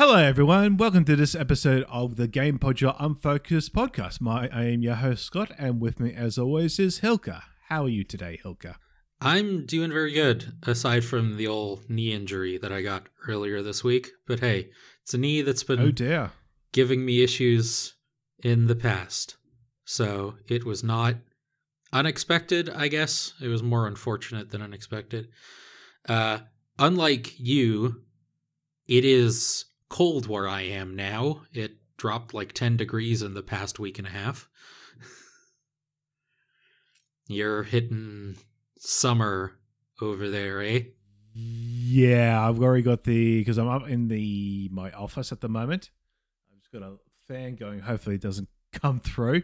Hello, everyone. Welcome to this episode of the Gamepodular Unfocused podcast. My, I am your host, Scott, and with me, as always, is Hylke. How are you today, Hylke? I'm doing very good, aside from the old knee injury that I got earlier this week. But hey, it's a knee that's been Oh, dear. giving me issues in the past. So it was not unexpected, I guess. It was more unfortunate than unexpected. Uh, unlike you, it is cold where I am now. It dropped like 10 degrees in the past week and a half. You're hitting summer over there, eh? Yeah, I've already got the because I'm up in the my office at the moment. I've just got a fan going. Hopefully, it doesn't come through.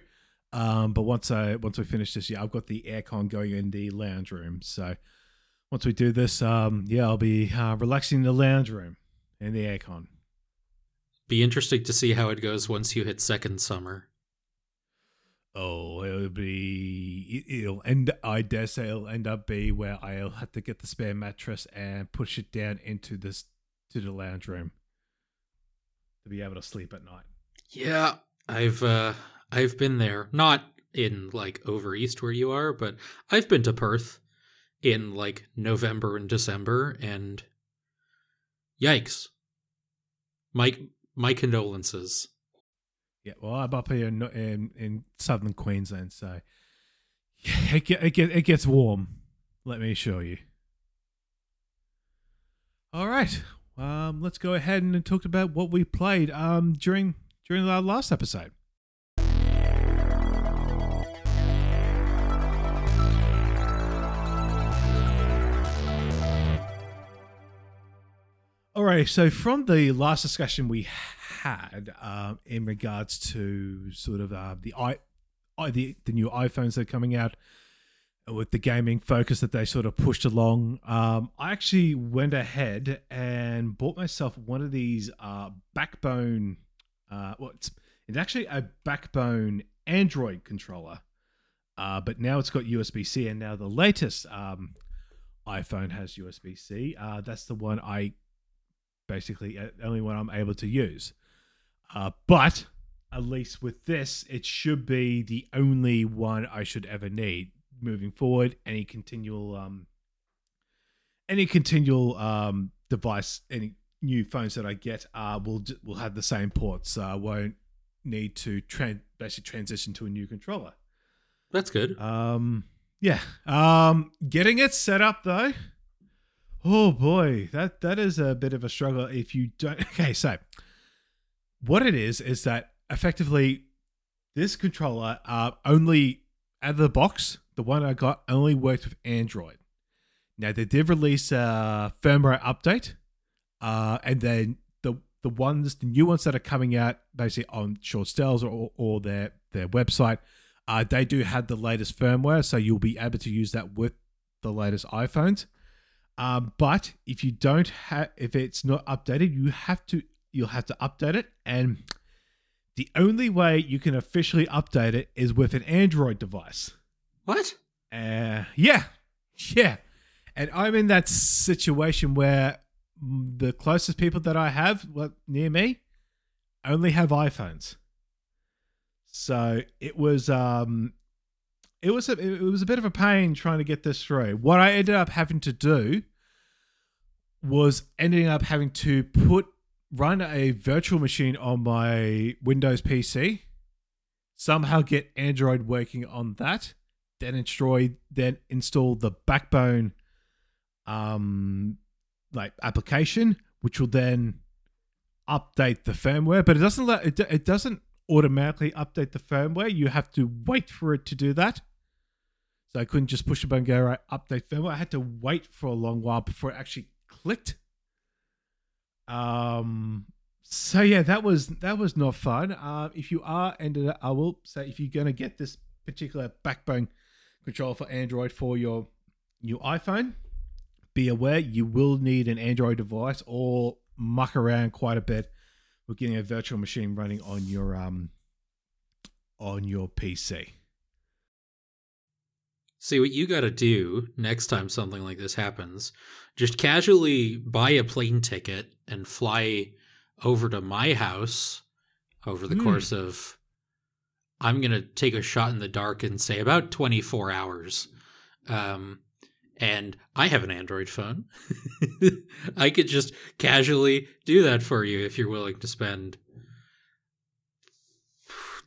Um, but once I once we finish this, yeah, I've got the aircon going in the lounge room. So once we do this, um, yeah, I'll be uh, relaxing in the lounge room in the aircon. Be interesting to see how it goes once you hit second summer. Oh, it'll be it- it'll end. I dare say it'll end up be where I'll have to get the spare mattress and push it down into this to the lounge room to be able to sleep at night. Yeah, I've uh I've been there. Not in like over east where you are, but I've been to Perth in like November and December and yikes. My my condolences. Yeah, well, I'm up here in in, in southern Queensland, so it get, it get it gets warm. Let me show you. All right, um, let's go ahead and talk about what we played um during during our last episode. All right, so from the last discussion we had um, in regards to sort of uh, the i the the new iPhones that are coming out with the gaming focus that they sort of pushed along, um, I actually went ahead and bought myself one of these uh, Backbone. Uh, well, it's, it's actually a Backbone Android controller, uh, but now it's got USB C, and now the latest um, iPhone has USB C. Uh, that's the one I basically uh, only one I'm able to use. Uh, but at least with this, it should be the only one I should ever need moving forward. Any continual, um, any continual um, device, any new phones that I get, uh, will will have the same ports. So I won't need to tran- basically transition to a new controller. That's good. Um, yeah. Um, getting it set up though. Oh boy, that that is a bit of a struggle. If you don't, okay, so what it is is that effectively this controller uh, only out of the box, the one I got only worked with Android. Now they did release a firmware update, uh, and then the the ones, the new ones that are coming out, basically on short sales or, or their their website, uh, they do have the latest firmware, so you'll be able to use that with the latest iPhones. Um, but if you don't have, if it's not updated, you have to, you'll have to update it. And the only way you can officially update it is with an Android device. What? Uh, yeah, yeah. And I'm in that situation where the closest people that I have well, near me only have iPhones. So it was um it was a, it was a bit of a pain trying to get this through. What I ended up having to do was ending up having to put run a virtual machine on my Windows PC, somehow get Android working on that, then install then install the backbone um like application, which will then update the firmware, but it doesn't let it, it doesn't automatically update the firmware. You have to wait for it to do that. So I couldn't just push a button and go right update firmware. I had to wait for a long while before it actually clicked. Um. So yeah, that was that was not fun. Uh, if you are ended, up, I will say if you're gonna get this particular backbone control for Android for your new iPhone, be aware you will need an Android device or muck around quite a bit with getting a virtual machine running on your um on your PC. See what you got to do next time something like this happens. Just casually buy a plane ticket and fly over to my house over the Hmm. course of I'm gonna take a shot in the dark and say about 24 hours. Um, and I have an Android phone. I could just casually do that for you if you're willing to spend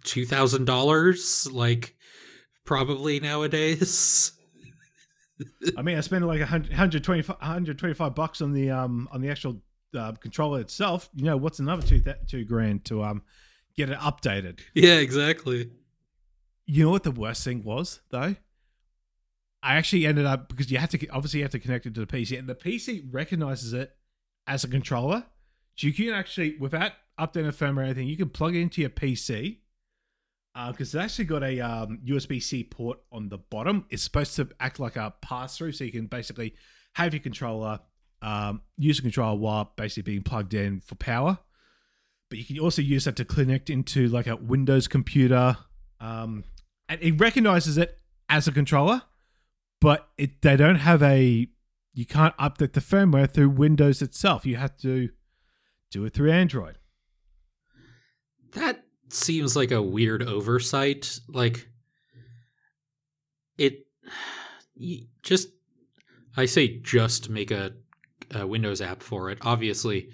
two thousand dollars, like probably nowadays. I mean, I spent like 100, 125, 125 bucks on the um on the actual uh, controller itself. You know, what's another two th- two grand to um get it updated? yeah, exactly. You know what the worst thing was though? I actually ended up because you have to obviously you have to connect it to the PC, and the PC recognizes it as a controller. So you can actually, without updating the firmware or anything, you can plug it into your PC. Because it's actually got a um, USB C port on the bottom. It's supposed to act like a pass through, so you can basically have your controller, um, use the controller while basically being plugged in for power. But you can also use that to connect into like a Windows computer. Um, and it recognizes it as a controller, but it they don't have a you can't update the firmware through Windows itself. You have to do it through Android. That seems like a weird oversight. Like it just I say just make a, a Windows app for it. Obviously,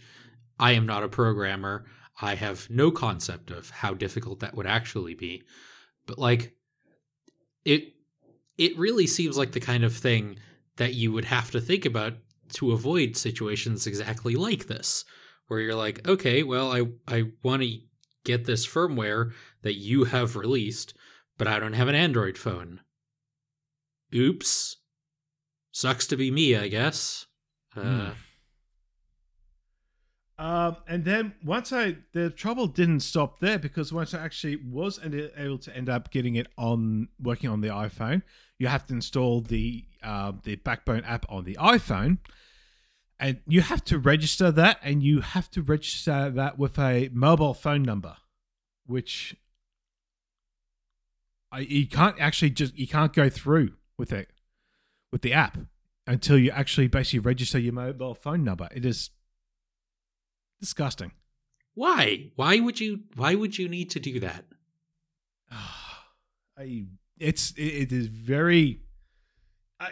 I am not a programmer. I have no concept of how difficult that would actually be. But like it it really seems like the kind of thing that you would have to think about to avoid situations exactly like this where you're like, okay, well, I I want to get this firmware that you have released, but I don't have an Android phone. Oops. Sucks to be me, I guess. Uh, Hmm. Um, and then once I, the trouble didn't stop there because once I actually was able to end up getting it on working on the iPhone, you have to install the uh, the Backbone app on the iPhone, and you have to register that, and you have to register that with a mobile phone number, which I you can't actually just you can't go through with it with the app until you actually basically register your mobile phone number. It is disgusting. why? Why would you why would you need to do that? I it's it, is very.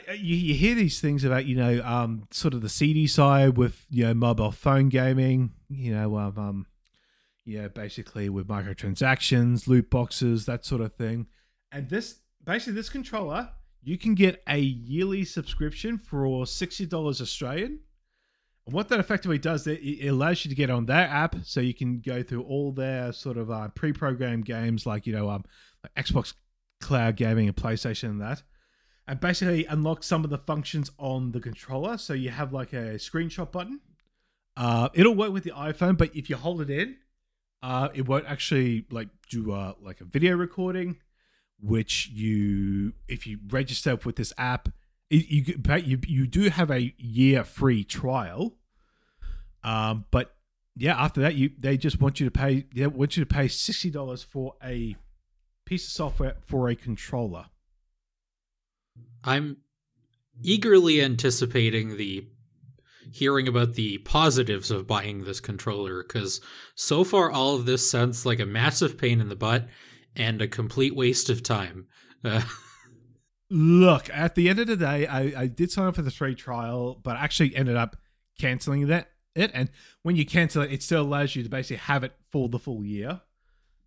You, you hear these things about you know um sort of the seedy side with you know mobile phone gaming you know um, um yeah basically with microtransactions loot boxes that sort of thing and this basically this controller you can get a yearly subscription for sixty dollars Australian. And what that effectively does, it allows you to get on their app, so you can go through all their sort of uh, pre-programmed games, like you know, um, like Xbox Cloud Gaming and PlayStation and that, and basically unlock some of the functions on the controller. So you have like a screenshot button. Uh, it'll work with the iPhone, but if you hold it in, uh, it won't actually like do uh, like a video recording which you if you register with this app you you you do have a year free trial um but yeah after that you they just want you to pay they want you to pay $60 for a piece of software for a controller I'm eagerly anticipating the hearing about the positives of buying this controller because so far all of this sounds like a massive pain in the butt and a complete waste of time. Uh, look at the end of the day I, I did sign up for the free trial but actually ended up canceling that it and when you cancel it it still allows you to basically have it for the full year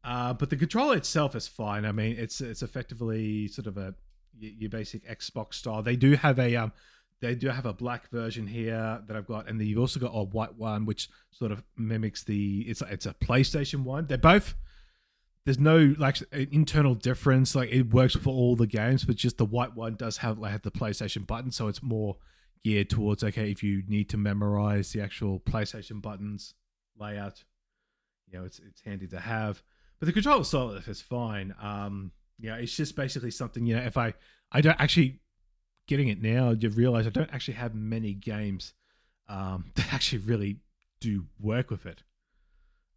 uh, but the controller itself is fine i mean it's it's effectively sort of a your basic xbox style they do have a um they do have a black version here that i've got and then you've also got a white one which sort of mimics the it's it's a playstation one they're both there's no like internal difference. Like it works for all the games, but just the white one does have like the PlayStation button, so it's more geared towards okay if you need to memorize the actual PlayStation buttons layout. You know, it's it's handy to have. But the controller itself is fine. Um, yeah, it's just basically something. You know, if I I don't actually getting it now, you realize I don't actually have many games um, that actually really do work with it.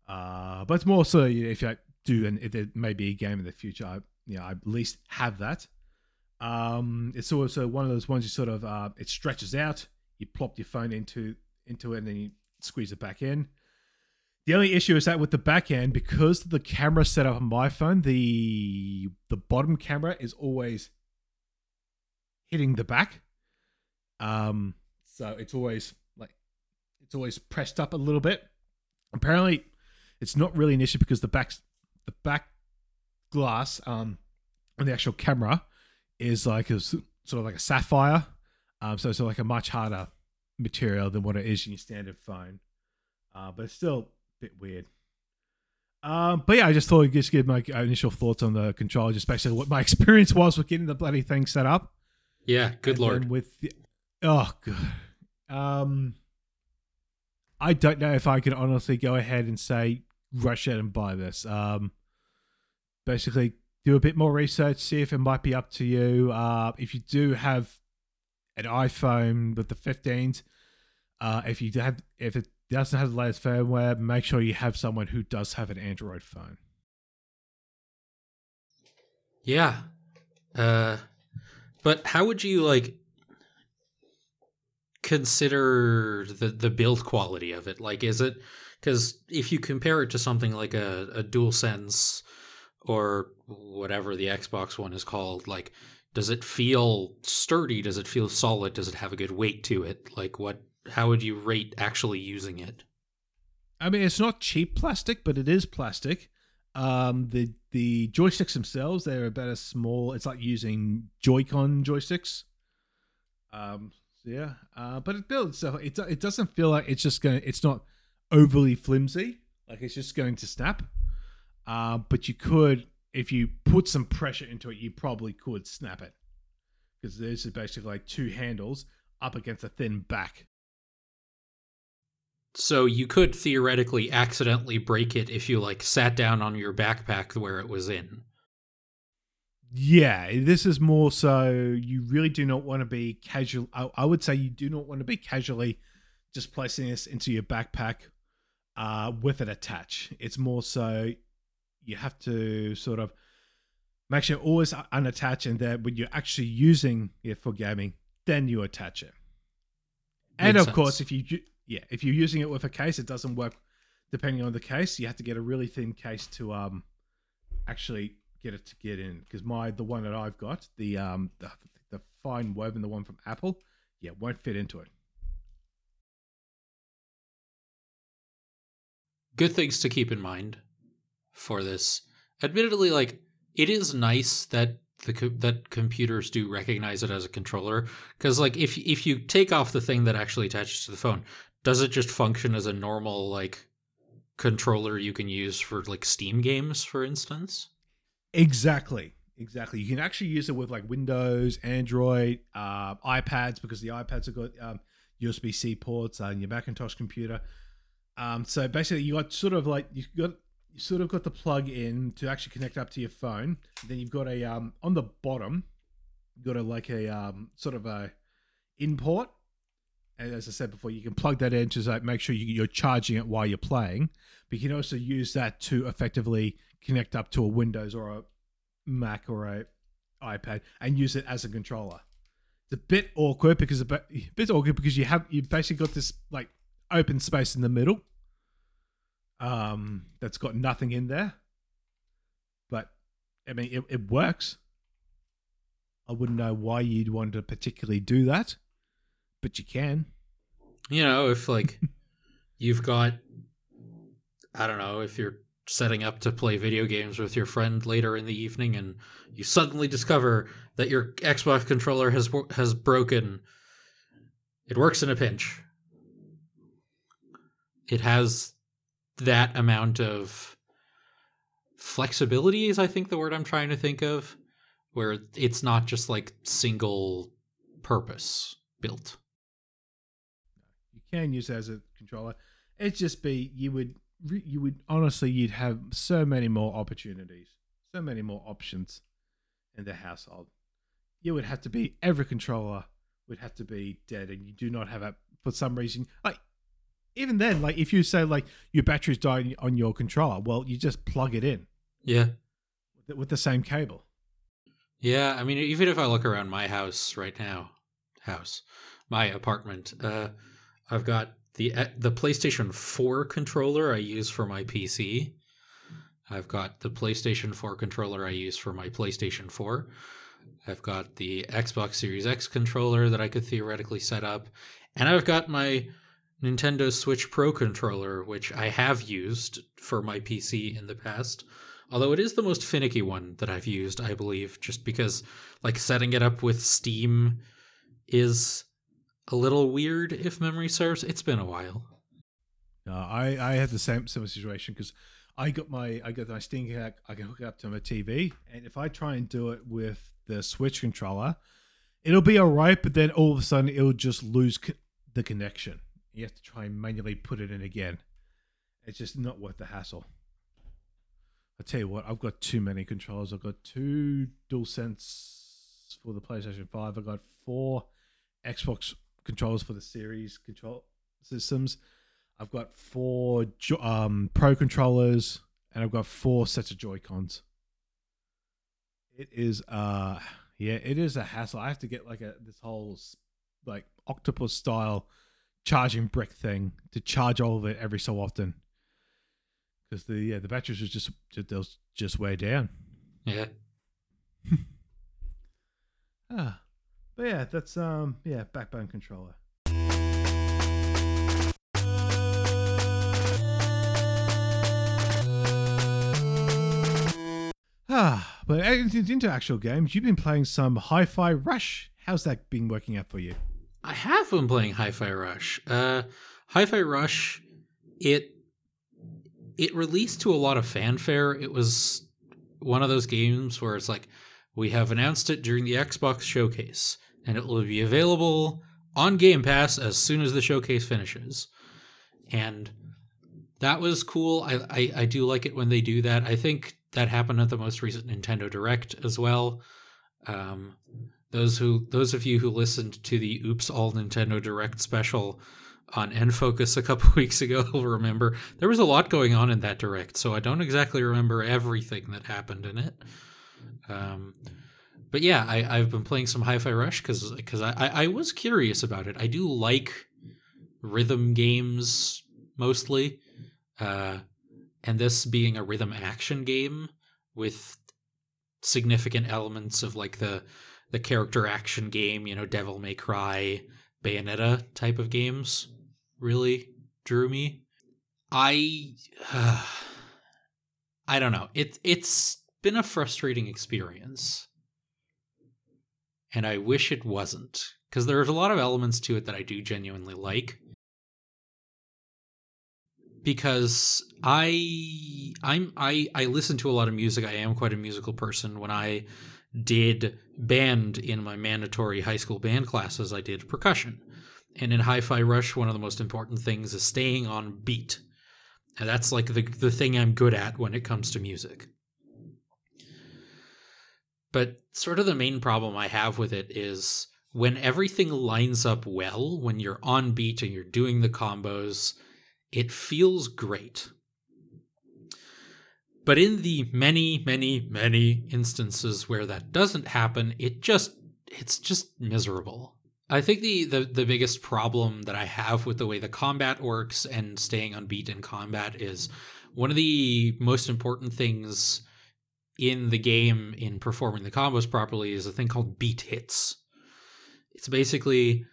Uh, but it's more so you know, if I do, and if there may be a game in the future, I, you know, I at least have that. Um, it's also one of those ones you sort of uh, it stretches out. You plop your phone into into it, and then you squeeze it back in. The only issue is that with the back end, because the camera set up on my phone, the the bottom camera is always hitting the back. Um, so it's always like it's always pressed up a little bit. Apparently, it's not really an issue because the back the back glass um on the actual camera is like a sort of like a sapphire. Um, so it's like a much harder material than what it is in your standard phone. Uh, but it's still bit weird. Um, but yeah, I just thought I'd just give my initial thoughts on the controller, just basically what my experience was with getting the bloody thing set up. Yeah, good And lord. With the, oh god, um, I don't know if I could honestly go ahead and say rush out and buy this. Um, basically, do a bit more research, see if it might be up to you. Uh, if you do have an iPhone with the 15s, uh, if you have if it doesn't have the latest firmware, make sure you have someone who does have an Android phone. Yeah. Uh but how would you like consider the the build quality of it? Like is it cuz if you compare it to something like a a DualSense or whatever the Xbox one is called, like does it feel sturdy? Does it feel solid? Does it have a good weight to it? Like what how would you rate actually using it? I mean, it's not cheap plastic, but it is plastic. Um, the the joysticks themselves, they're about as small. It's like using Joy-Con joysticks. Um, so yeah, uh, but it builds. So it it doesn't feel like it's just going. to It's not overly flimsy. Like it's just going to snap. Uh, but you could, if you put some pressure into it, you probably could snap it because there's basically like two handles up against a thin back. So you could theoretically accidentally break it if you like sat down on your backpack where it was in. Yeah, this is more so you really do not want to be casual. I, I would say you do not want to be casually just placing this into your backpack uh, with it attached. It's more so you have to sort of make sure always unattached, and then when you're actually using it for gaming, then you attach it. And Makes of course, if you yeah, if you're using it with a case, it doesn't work. Depending on the case, you have to get a really thin case to um actually get it to get in. Because my the one that I've got, the um the, the fine woven, the one from Apple, yeah, won't fit into it. good things to keep in mind for this. Admittedly, like it is nice that the co- that computers do recognize it as a controller because like if if you take off the thing that actually attaches to the phone, does it just function as a normal like controller you can use for like Steam games, for instance? Exactly. Exactly. You can actually use it with like Windows, Android, uh, iPads because the iPads have got um, USB C ports on your Macintosh computer. Um, so basically, you got sort of like you got you sort of got the plug in to actually connect up to your phone. Then you've got a um, on the bottom, you've got a like a um, sort of a in port. And as I said before, you can plug that in to like make sure you, you're charging it while you're playing. But you can also use that to effectively connect up to a Windows or a Mac or a iPad and use it as a controller. It's a bit awkward because a bit, a bit awkward because you have you basically got this like open space in the middle. Um, that's got nothing in there. But I mean, it, it works. I wouldn't know why you'd want to particularly do that, but you can. You know, if like you've got, I don't know, if you're setting up to play video games with your friend later in the evening and you suddenly discover that your Xbox controller has has broken, it works in a pinch. It has that amount of flexibility is I think the word I'm trying to think of where it's not just like single purpose built. Can use it as a controller. It'd just be you would you would honestly you'd have so many more opportunities, so many more options in the household. You would have to be every controller would have to be dead, and you do not have it for some reason. Like even then, like if you say like your battery's dying on your controller, well, you just plug it in Yeah. with the, with the same cable. Yeah, I mean, even if I look around my house right now, house, my apartment, uh, I've got the uh, the PlayStation 4 controller I use for my PC. I've got the PlayStation 4 controller I use for my PlayStation 4. I've got the Xbox Series X controller that I could theoretically set up, and I've got my Nintendo Switch Pro controller, which I have used for my PC in the past. Although it is the most finicky one that I've used, I believe, just because like setting it up with Steam is a little weird if memory serves. It's been a while. Uh, I I had the same similar situation because I got my I got my Steam Deck. I can hook it up to my TV, and if I try and do it with the Switch controller, it'll be alright. But then all of a sudden, it'll just lose co- the connection. You have to try and manually put it in again. It's just not worth the hassle. I tell you what, I've got too many controllers. I've got two DualSense for the PlayStation Five. I've got four Xbox controllers for the Series control systems. I've got four jo- um, Pro controllers, and I've got four sets of Joy Cons. It is, uh, yeah, it is a hassle. I have to get like a this whole like octopus style charging brick thing to charge all of it every so often because the yeah the batteries was just they'll just way down. Yeah. Ah, but yeah, that's um yeah backbone controller. Ah, but into actual games, you've been playing some Hi-Fi Rush. How's that been working out for you? I have been playing Hi-Fi Rush. Uh, Hi-Fi Rush, it it released to a lot of fanfare. It was one of those games where it's like we have announced it during the Xbox showcase, and it will be available on Game Pass as soon as the showcase finishes. And that was cool. I, I I do like it when they do that. I think that happened at the most recent Nintendo Direct as well. Um, those who those of you who listened to the Oops All Nintendo Direct special on N-Focus a couple weeks ago will remember there was a lot going on in that direct, so I don't exactly remember everything that happened in it. Um, but yeah, I, I've been playing some Hi-Fi Rush because because I, I I was curious about it. I do like rhythm games mostly, uh, and this being a rhythm action game with significant elements of like the the character action game, you know, Devil May Cry, Bayonetta type of games really drew me. I uh, I don't know. It it's been a frustrating experience. And I wish it wasn't because there's a lot of elements to it that I do genuinely like. Because I I'm I I listen to a lot of music. I am quite a musical person. When I did band in my mandatory high school band classes, I did percussion. And in Hi Fi Rush, one of the most important things is staying on beat. And that's like the, the thing I'm good at when it comes to music. But sort of the main problem I have with it is when everything lines up well, when you're on beat and you're doing the combos, it feels great. But in the many, many, many instances where that doesn't happen, it just it's just miserable. I think the, the the biggest problem that I have with the way the combat works and staying on beat in combat is one of the most important things in the game in performing the combos properly is a thing called beat hits. It's basically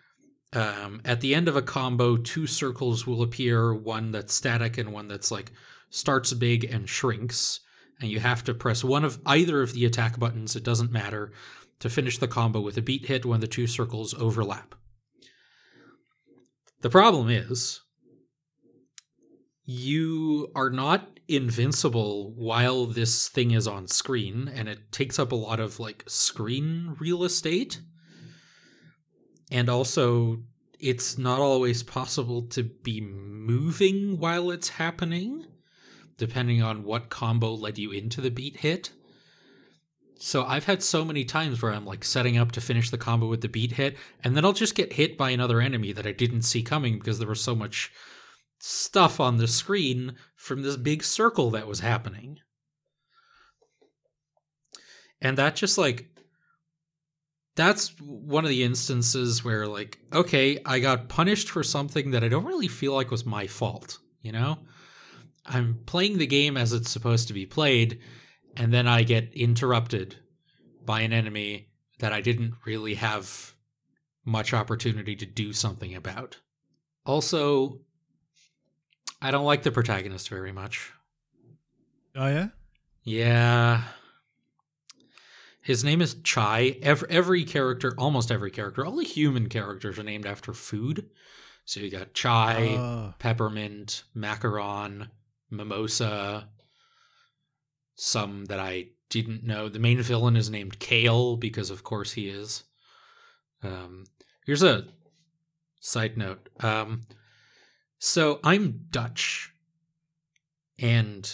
um, at the end of a combo, two circles will appear, one that's static and one that's like starts big and shrinks, and you have to press one of either of the attack buttons, it doesn't matter, to finish the combo with a beat hit when the two circles overlap. The problem is, you are not invincible while this thing is on screen, and it takes up a lot of like screen real estate. And also, it's not always possible to be moving while it's happening, depending on what combo led you into the beat hit. So I've had so many times where I'm like setting up to finish the combo with the beat hit, and then I'll just get hit by another enemy that I didn't see coming because there was so much stuff on the screen from this big circle that was happening. And that just like that's one of the instances where like okay i got punished for something that i don't really feel like was my fault you know i'm playing the game as it's supposed to be played and then i get interrupted by an enemy that i didn't really have much opportunity to do something about also i don't like the protagonist very much Oh yeah. yeah. His name is Chai. Every, every character, almost every character, all the human characters are named after food. So you got Chai, Oh. Peppermint, Macaron, Mimosa, some that I didn't know. The main villain is named Kale because, of course, he is. Um, here's a side note. Um, so I'm Dutch, and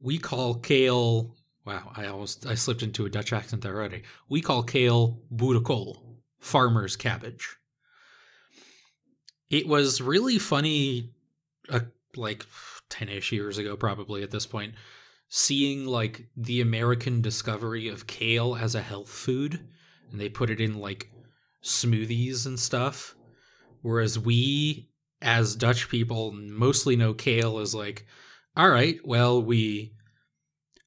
we call kale. Wow, I almost I slipped into a Dutch accent there already. We call kale boerenkool, farmer's cabbage. It was really funny, uh, like ten-ish years ago, probably at this point, seeing like the American discovery of kale as a health food, and they put it in like smoothies and stuff. Whereas we, as Dutch people, mostly know kale as like, all right, well, we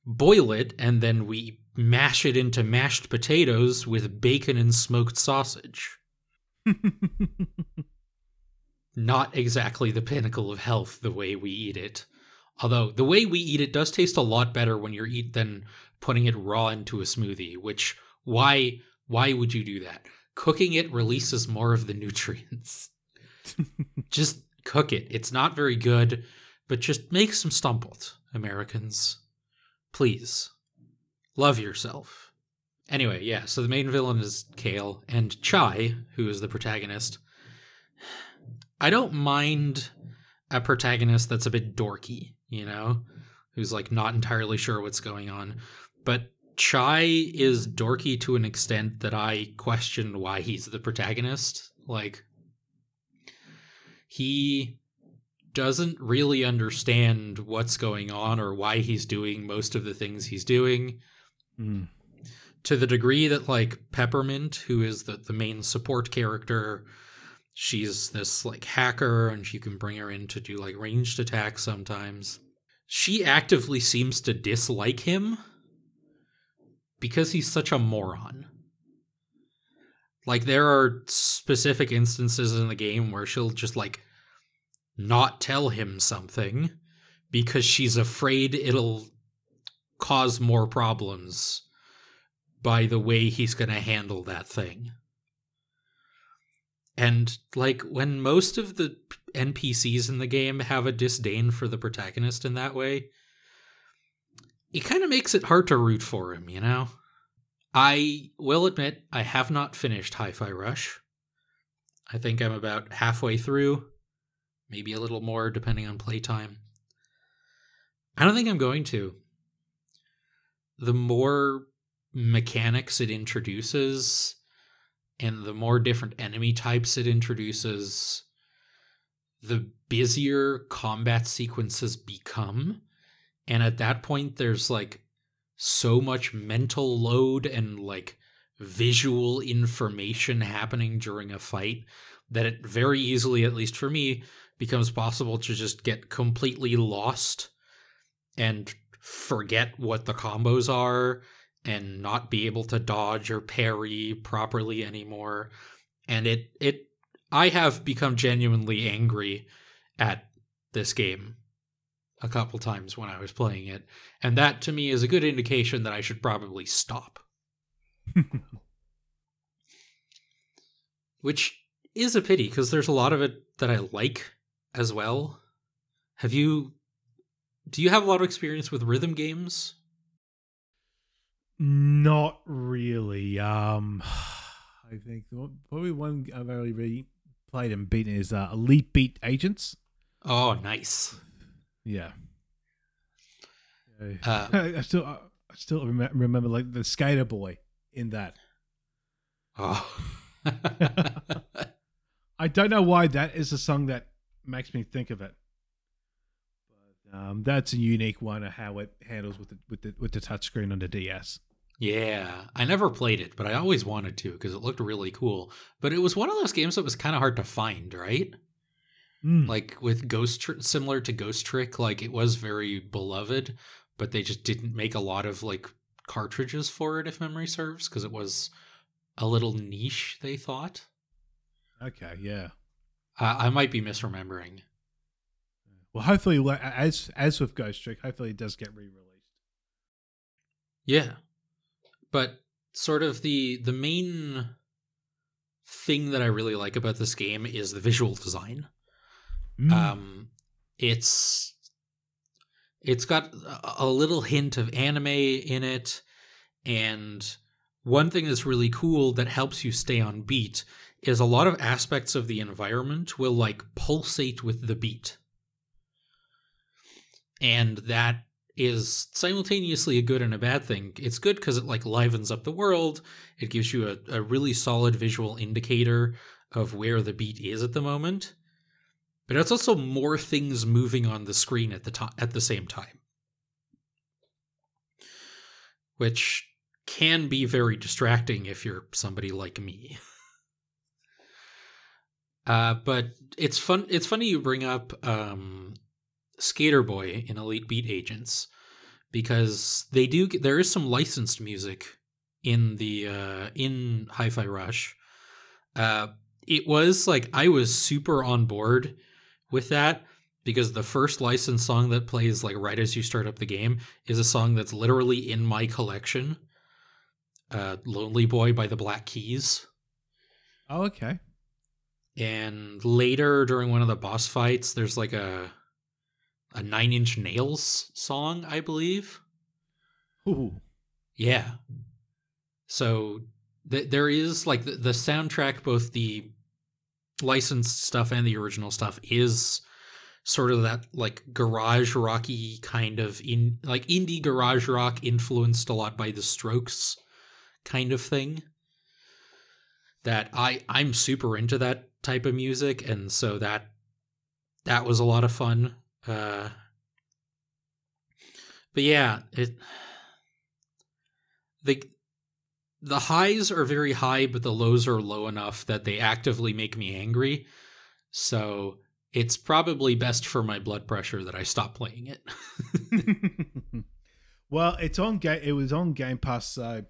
boil it and then we mash it into mashed potatoes with bacon and smoked sausage. Not exactly the pinnacle of health the way we eat it. Although the way we eat it does taste a lot better when you're eat than putting it raw into a smoothie, which why why would you do that? Cooking it releases more of the nutrients. just cook it. It's not very good, but just make some stamppot, Americans. Please. Love yourself. Anyway, yeah, so the main villain is Kale, and Chai, who is the protagonist. I don't mind a protagonist that's a bit dorky, you know, who's like not entirely sure what's going on. But Chai is dorky to an extent that I question why he's the protagonist. Like, he doesn't really understand what's going on or why he's doing most of the things he's doing Mm. to the degree that like peppermint who is the, the main support character she's this like hacker and you can bring her in to do like ranged attacks sometimes she actively seems to dislike him because he's such a moron like there are specific instances in the game where she'll just like not tell him something because she's afraid it'll cause more problems by the way he's going to handle that thing. And like when most of the NPCs in the game have a disdain for the protagonist in that way, it kind of makes it hard to root for him, you know? I will admit I have not finished Hi Fi Rush. I think I'm about halfway through, maybe a little more depending on playtime. I don't think I'm going to. The more mechanics it introduces and the more different enemy types it introduces, the busier combat sequences become. And at that point, there's like so much mental load and like visual information happening during a fight that it very easily, at least for me, becomes possible to just get completely lost and forget what the combos are and not be able to dodge or parry properly anymore. And it it i have become genuinely angry at this game a couple times when i was playing it. And that to me is a good indication that i should probably stop. Which is a pity because there's a lot of it that i like as well have you do you have a lot of experience with rhythm games Not really. Um, I think probably one I've only really played and beaten is uh, Elite Beat Agents. oh nice Yeah. Uh, I still, I still remember like the skater boy in that. oh I don't know why that is a song that makes me think of it. But um, that's a unique one of how it handles with the with the with the touchscreen on the DS. Yeah, I never played it, but I always wanted to because it looked really cool. But it was one of those games that was kind of hard to find, right? Mm. Like with Ghost, Tr- similar to Ghost Trick, like it was very beloved, but they just didn't make a lot of like cartridges for it, if memory serves, because it was a little niche. They thought. okay, yeah. Uh, I might be misremembering. Well, hopefully, as as with Ghost Trick, hopefully it does get re-released. Yeah. But sort of the the main thing that I really like about this game is the visual design. Mm. Um it's it's got a- a little hint of anime in it and one thing that's really cool that helps you stay on beat is a lot of aspects of the environment will like pulsate with the beat. And that is simultaneously a good and a bad thing. It's good because it like livens up the world. It gives you a, a really solid visual indicator of where the beat is at the moment. But it's also more things moving on the screen at the to- at the same time. Which can be very distracting if you're somebody like me. Uh, but it's fun. It's funny you bring up um, Skater Boy in Elite Beat Agents because they do. There is some licensed music in the uh, in Hi-Fi Rush. Uh, it was like I was super on board with that because the first licensed song that plays like right as you start up the game is a song that's literally in my collection. Uh, Lonely Boy by the Black Keys. Oh, okay. And later during one of the boss fights, there's like a a Nine Inch Nails song, I believe. Ooh. Yeah. So th- there is like the, the soundtrack, both the licensed stuff and the original stuff, is sort of that like garage rocky kind of in like indie garage rock influenced a lot by the Strokes kind of thing. That I I'm super into that type of music, and so that that was a lot of fun. Uh, but yeah, it the the highs are very high, but the lows are low enough that they actively make me angry. So it's probably best for my blood pressure that I stop playing it. well, it's on game. It was on Game Pass, so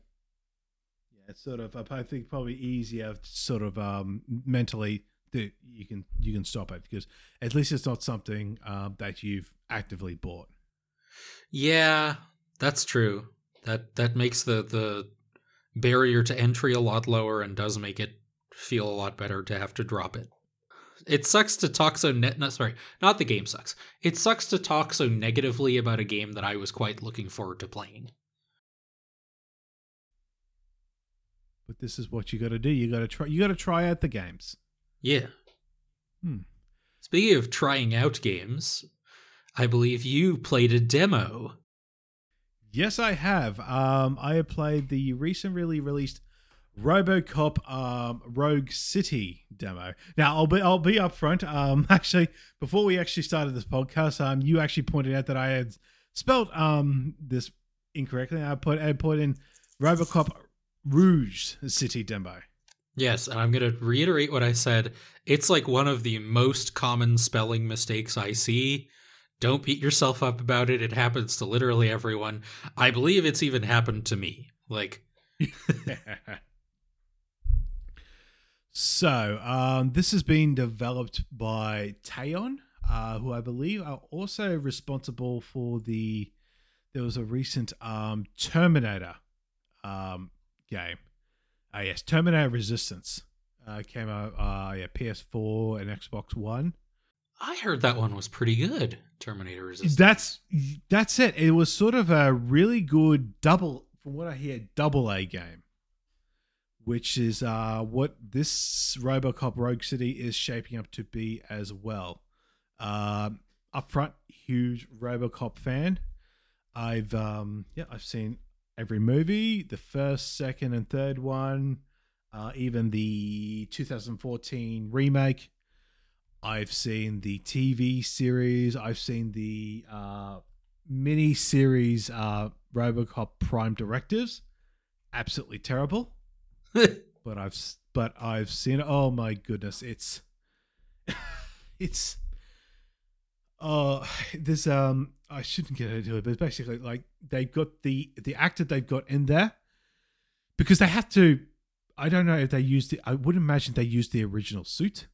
it's sort of. I think probably easier, sort of um, mentally that you can you can stop it because at least it's not something um, that you've actively bought. yeah, that's true. That that makes the the barrier to entry a lot lower and does make it feel a lot better to have to drop it. It sucks to talk so net. No, sorry, not the game sucks. It sucks to talk so negatively about a game that I was quite looking forward to playing. But this is what you got to do. You got to try. You got to try out the games. Yeah. Hmm. Speaking of trying out games, I believe you played a demo. Yes, I have. Um, I have played the recently released RoboCop um, Rogue City demo. Now, I'll be I'll be upfront. Um, actually, before we actually started this podcast, um, you actually pointed out that I had spelled um this incorrectly. I put I put in RoboCop Rouge City demo. Yes, and I'm going to reiterate what I said. It's like one of the most common spelling mistakes I see. Don't beat yourself up about it. It happens to literally everyone. I believe it's even happened to me. Like, so, um, this has been developed by Teyon, uh, who I believe are also responsible for the. There was a recent um, Terminator um, game. Uh, yes, Terminator Resistance uh, came out. Uh, yeah, PS4 and Xbox One. I heard that one was pretty good. Terminator Resistance. That's that's it. It was sort of a really good double, from what I hear, double A game, which is uh, what this RoboCop Rogue City is shaping up to be as well. Um, upfront, huge RoboCop fan. I've um, yeah, I've seen every movie, the first, second, and third one, uh, even the 2014 remake. I've seen the TV series. I've seen the uh, mini series uh, RoboCop Prime Directives. absolutely terrible. but I've but I've seen. Oh my goodness, it's it's oh there's um I shouldn't get into it, but basically like they've got the the actor they've got in there because they have to. I don't know if they used it. I would imagine they used the original suit,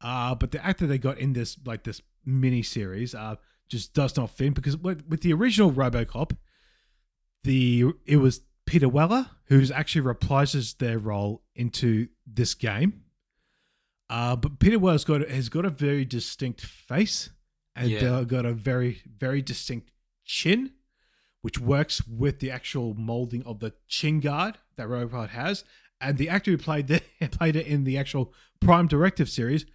uh, but the actor they got in this like this mini series uh just does not fit because with, with the original RoboCop, the it was Peter Weller who's actually reprises their role into this game. Uh, but Peter Weller's got has got a very distinct face and Yeah. uh, got a very very distinct chin, which works with the actual molding of the chin guard that Robot has. And the actor who played the, played it in the actual Prime Directive series,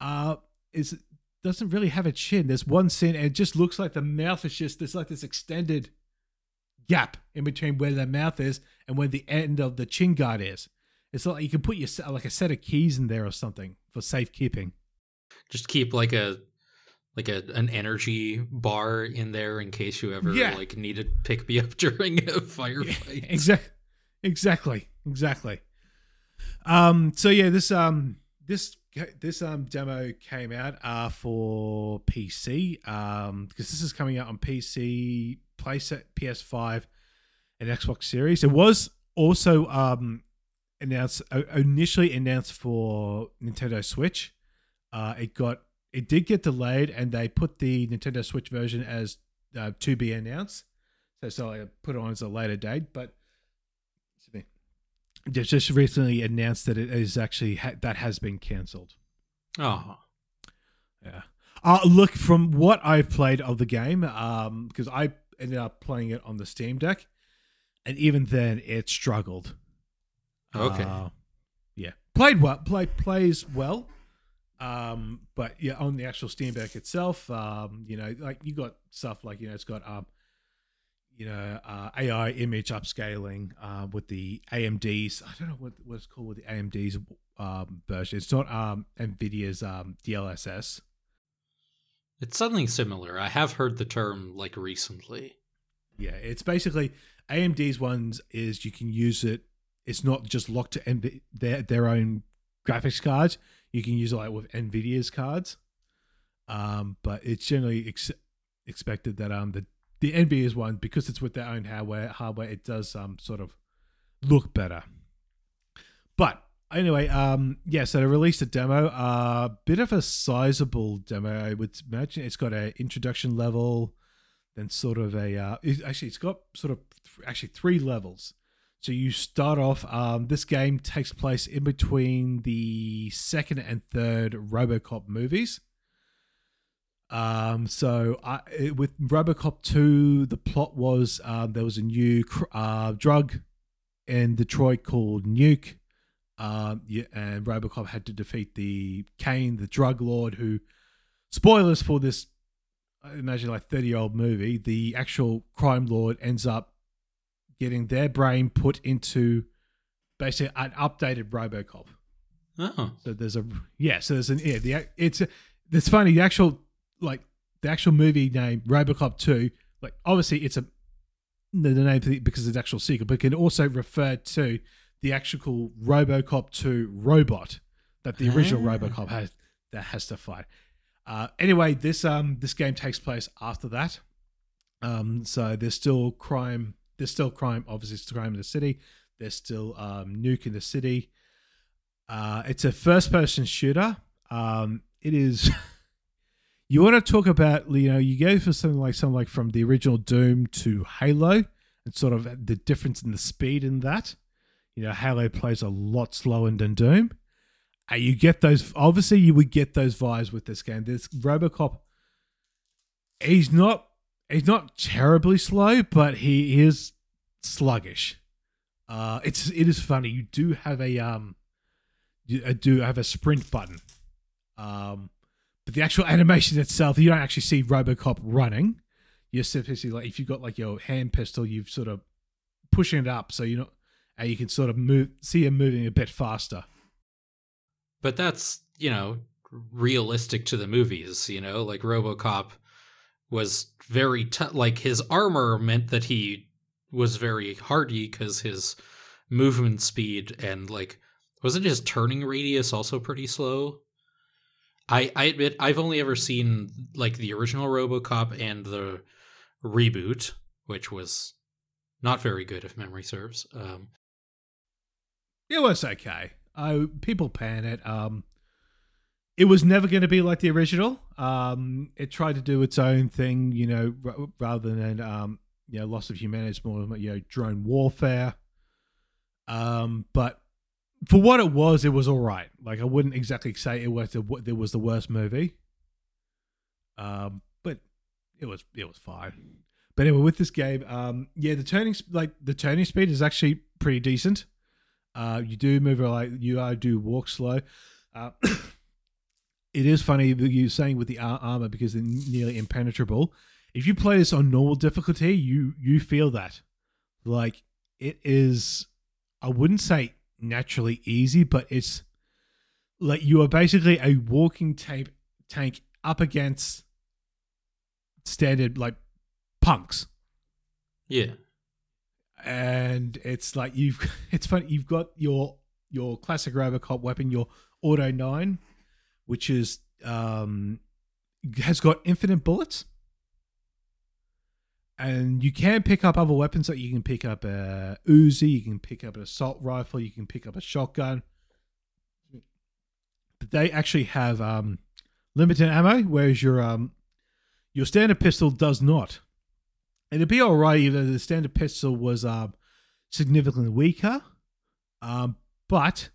uh, is doesn't really have a chin. There's one scene, and it just looks like the mouth is just there's like this extended gap in between where the mouth is and where the end of the chin guard is. It's like you can put your like a set of keys in there or something for safekeeping. Just keep like a like a an energy bar in there in case you ever Yeah. like need to pick me up during a firefight. Exactly. Exactly. Exactly. Um. So yeah, this um this this um demo came out uh for PC um because this is coming out on PC, PlayStation, PS5, and Xbox Series. It was also um announced uh, initially announced for Nintendo Switch. Uh, it got it did get delayed, and they put the Nintendo Switch version as uh, to be announced. So, so I put it on as a later date, but me, just recently announced that it is actually ha- that has been cancelled. Oh, Yeah. Uh, look, from what I've played of the game, um, because I ended up playing it on the Steam Deck, and even then it struggled. Okay. Uh, yeah, played well, played plays well, um, but yeah, on the actual Steam Deck itself, um, you know, like you got stuff like you know, it's got um, you know, uh, AI image upscaling uh, with the AMD's. I don't know what what it's called with the AMD's um, version. It's not um, Nvidia's um, DLSS. it's something similar. I have heard the term like recently. Yeah, it's basically AMD's ones is you can use it. It's not just locked to their their own graphics cards. You can use it like with Nvidia's cards, um, but it's generally ex- expected that um the the Nvidia's one because it's with their own hardware hardware it does um sort of look better. But anyway, um yeah, so they released a demo, a uh, bit of a sizable demo. I would imagine it's got an introduction level then sort of a uh, it, actually it's got sort of th- actually three levels so you start off um, this game takes place in between the second and third robocop movies. Um, so I, it- with robocop 2 the plot was um, there was a new uh, drug in detroit called nuke. Um, yeah, and robocop had to defeat the Cain the drug lord who spoilers for this I imagine like 30 year old movie, the actual crime lord ends up getting their brain put into basically an updated Robocop. Oh, So there's a yeah, so there's an yeah, the it's it's funny the actual like the actual movie name Robocop 2, like obviously it's a the, the name for the- because it's an actual sequel, but it can also refer to the actual Robocop 2 robot that the original Ah. Robocop has that has to fight. Uh, anyway, this um this game takes place after that. Um, so there's still crime. There's still crime. Obviously, it's crime in the city. There's still um, nuke in the city. Uh, it's a first-person shooter. Um, it is. you want to talk about you know you go for something like something like from the original Doom to Halo, and sort of the difference in the speed in that. You know, Halo plays a lot slower than Doom. And you get those. Obviously, you would get those vibes with this game. This RoboCop, he's not he's not terribly slow, but he is sluggish. Uh, it's it is funny. You do have a um, you uh, do have a sprint button, um, but the actual animation itself, you don't actually see RoboCop running. You're simply like if you've got like your hand pistol, you've sort of pushing it up, so you're not, and you can sort of move, see him moving a bit faster. but that's you know realistic to the movies. You know, like RoboCop was very t- like his armor meant that he was very hardy because his movement speed and like wasn't his turning radius also pretty slow? I I admit I've only ever seen like the original RoboCop and the reboot, which was not very good if memory serves. Um, it was okay. I people pan it. Um, it was never going to be like the original. Um, it tried to do its own thing, you know, r- rather than um, you know, loss of humanity. It's more, you know, drone warfare. Um, but for what it was, it was all right. Like I wouldn't exactly say it was the it was the worst movie. Um, but it was it was fine. But anyway, with this game, um, yeah, the turning like the turning speed is actually pretty decent. Uh, you do move like you are do walk slow. Uh, it is funny you saying with the armor because they're nearly impenetrable. If you play this on normal difficulty, you you feel that like it is. I wouldn't say naturally easy, but it's like you are basically a walking tape tank up against standard like punks. Yeah. And it's like you've it's funny you've got your your classic Robocop weapon, your Auto 9, which is um has got infinite bullets. And you can pick up other weapons. Like you can pick up a Uzi, you can pick up an assault rifle, you can pick up a shotgun. But they actually have um, limited ammo, whereas your um, your standard pistol does not. And it'd be all right if the standard pistol was um, significantly weaker. Um, but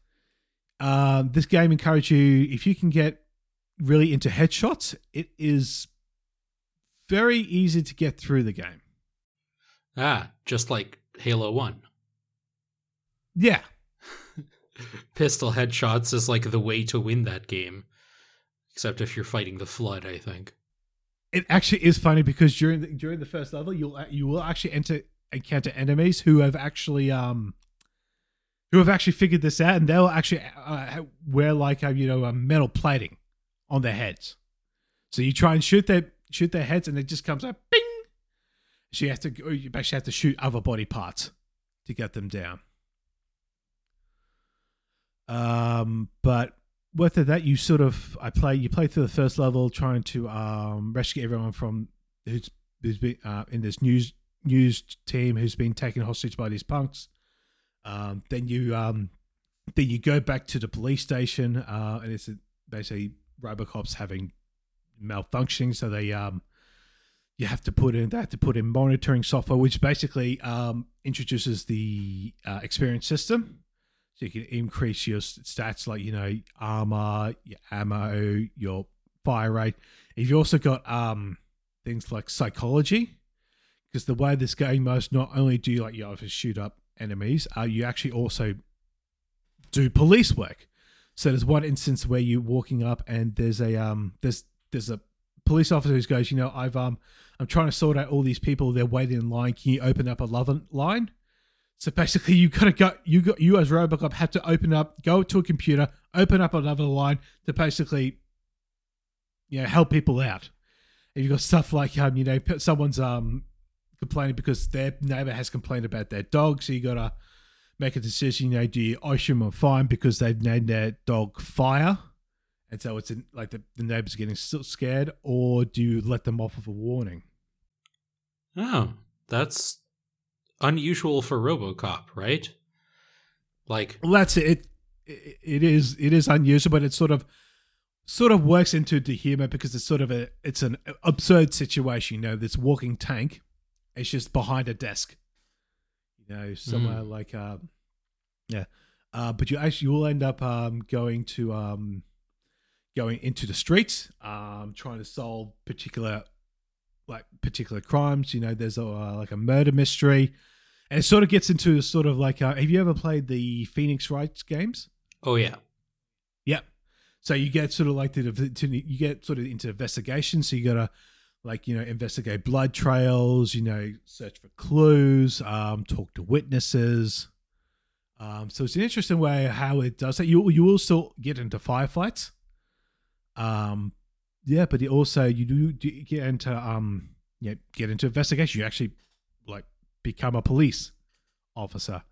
um, this game encourages you if you can get really into headshots, it is very easy to get through the game. Ah, just like Halo 1. Yeah. Pistol headshots is like the way to win that game. Except if you're fighting the flood, I think. It actually is funny because during the, during the first level, you'll you will actually enter encounter enemies who have actually um who have actually figured this out, and they'll actually uh, wear like a, you know a metal plating on their heads. So you try and shoot their shoot their heads, and it just comes up, bing. So you have to you basically have to shoot other body parts to get them down. Um, but whether that you sort of I play you play through the first level trying to um rescue everyone from who's who's been uh, in this news news team who's been taken hostage by these punks. Um, then you um then you go back to the police station uh, and it's basically Robocop's having malfunctioning, so they um you have to put in they have to put in monitoring software, which basically um introduces the uh, experience system, so you can increase your stats like you know armor, your ammo, your fire rate. If You've also got um things like psychology, because the way this game most not only do you like you know, shoot up enemies, uh, you actually also do police work. So there's one instance where you're walking up and there's a um there's there's a police officer who goes, you know, I've um I'm trying to sort out all these people. They're waiting in line. Can you open up a love line? So basically, you gotta go. You got you as RoboCop have to open up, go to a computer, open up another line to basically, you know, help people out. If you've got stuff like um, you know, someone's um complaining because their neighbor has complained about their dog, so you gotta make a decision. You know, do you issue them a fine because they've named their dog Fire? and so it's in, like the, the neighbors are getting scared, or do you let them off with a warning? Oh, that's unusual for RoboCop, right? Like, well, that's it. it. It is it is unusual, but it sort of sort of works into the humor because it's sort of a it's an absurd situation. You know, this walking tank, it's just behind a desk. You know, somewhere mm. like um, yeah. Uh, but you actually you will end up um, going to um, going into the streets, um, trying to solve particular like particular crimes. You know, there's a uh, like a murder mystery, and it sort of gets into sort of like uh, have you ever played the Phoenix Wright games? Oh yeah, yep. So you get sort of like the you get sort of into investigation. So you gotta like you know investigate blood trails. You know, search for clues, um, talk to witnesses. Um, so it's an interesting way how it does that. You you will still get into firefights. Um, yeah, but it also you do, get into um, yeah, get into investigation. You actually like become a police officer.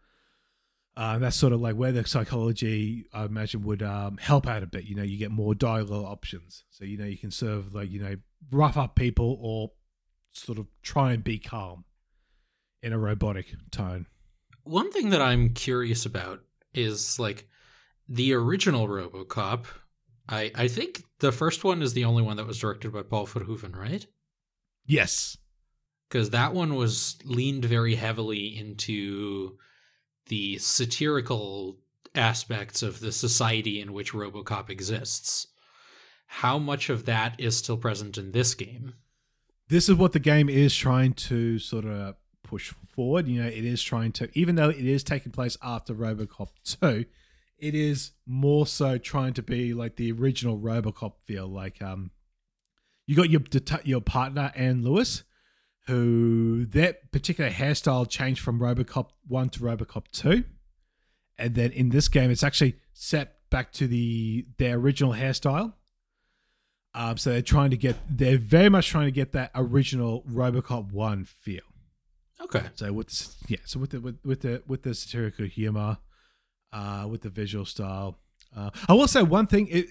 Uh, that's sort of like where the psychology, I imagine, would um, help out a bit. You know, you get more dialogue options. So, you know, you can of like, you know, rough up people or sort of try and be calm in a robotic tone. One thing that I'm curious about is like the original RoboCop. I I think the first one is the only one that was directed by Paul Verhoeven, right? Yes. Because that one was leaned very heavily into the satirical aspects of the society in which RoboCop exists. How much of that is still present in this game? This is what the game is trying to sort of push forward. You know, it is trying to, even though it is taking place after RoboCop 2, it is more so trying to be like the original RoboCop feel. Like, um, you got your your partner Anne Lewis, who that particular hairstyle changed from RoboCop one to RoboCop two, and then in this game it's actually set back to the their original hairstyle. Um, so they're trying to get they're very much trying to get that original RoboCop one feel. Okay. So with yeah, so with the with, with the with the satirical humor, uh, with the visual style, uh, I will say one thing. It,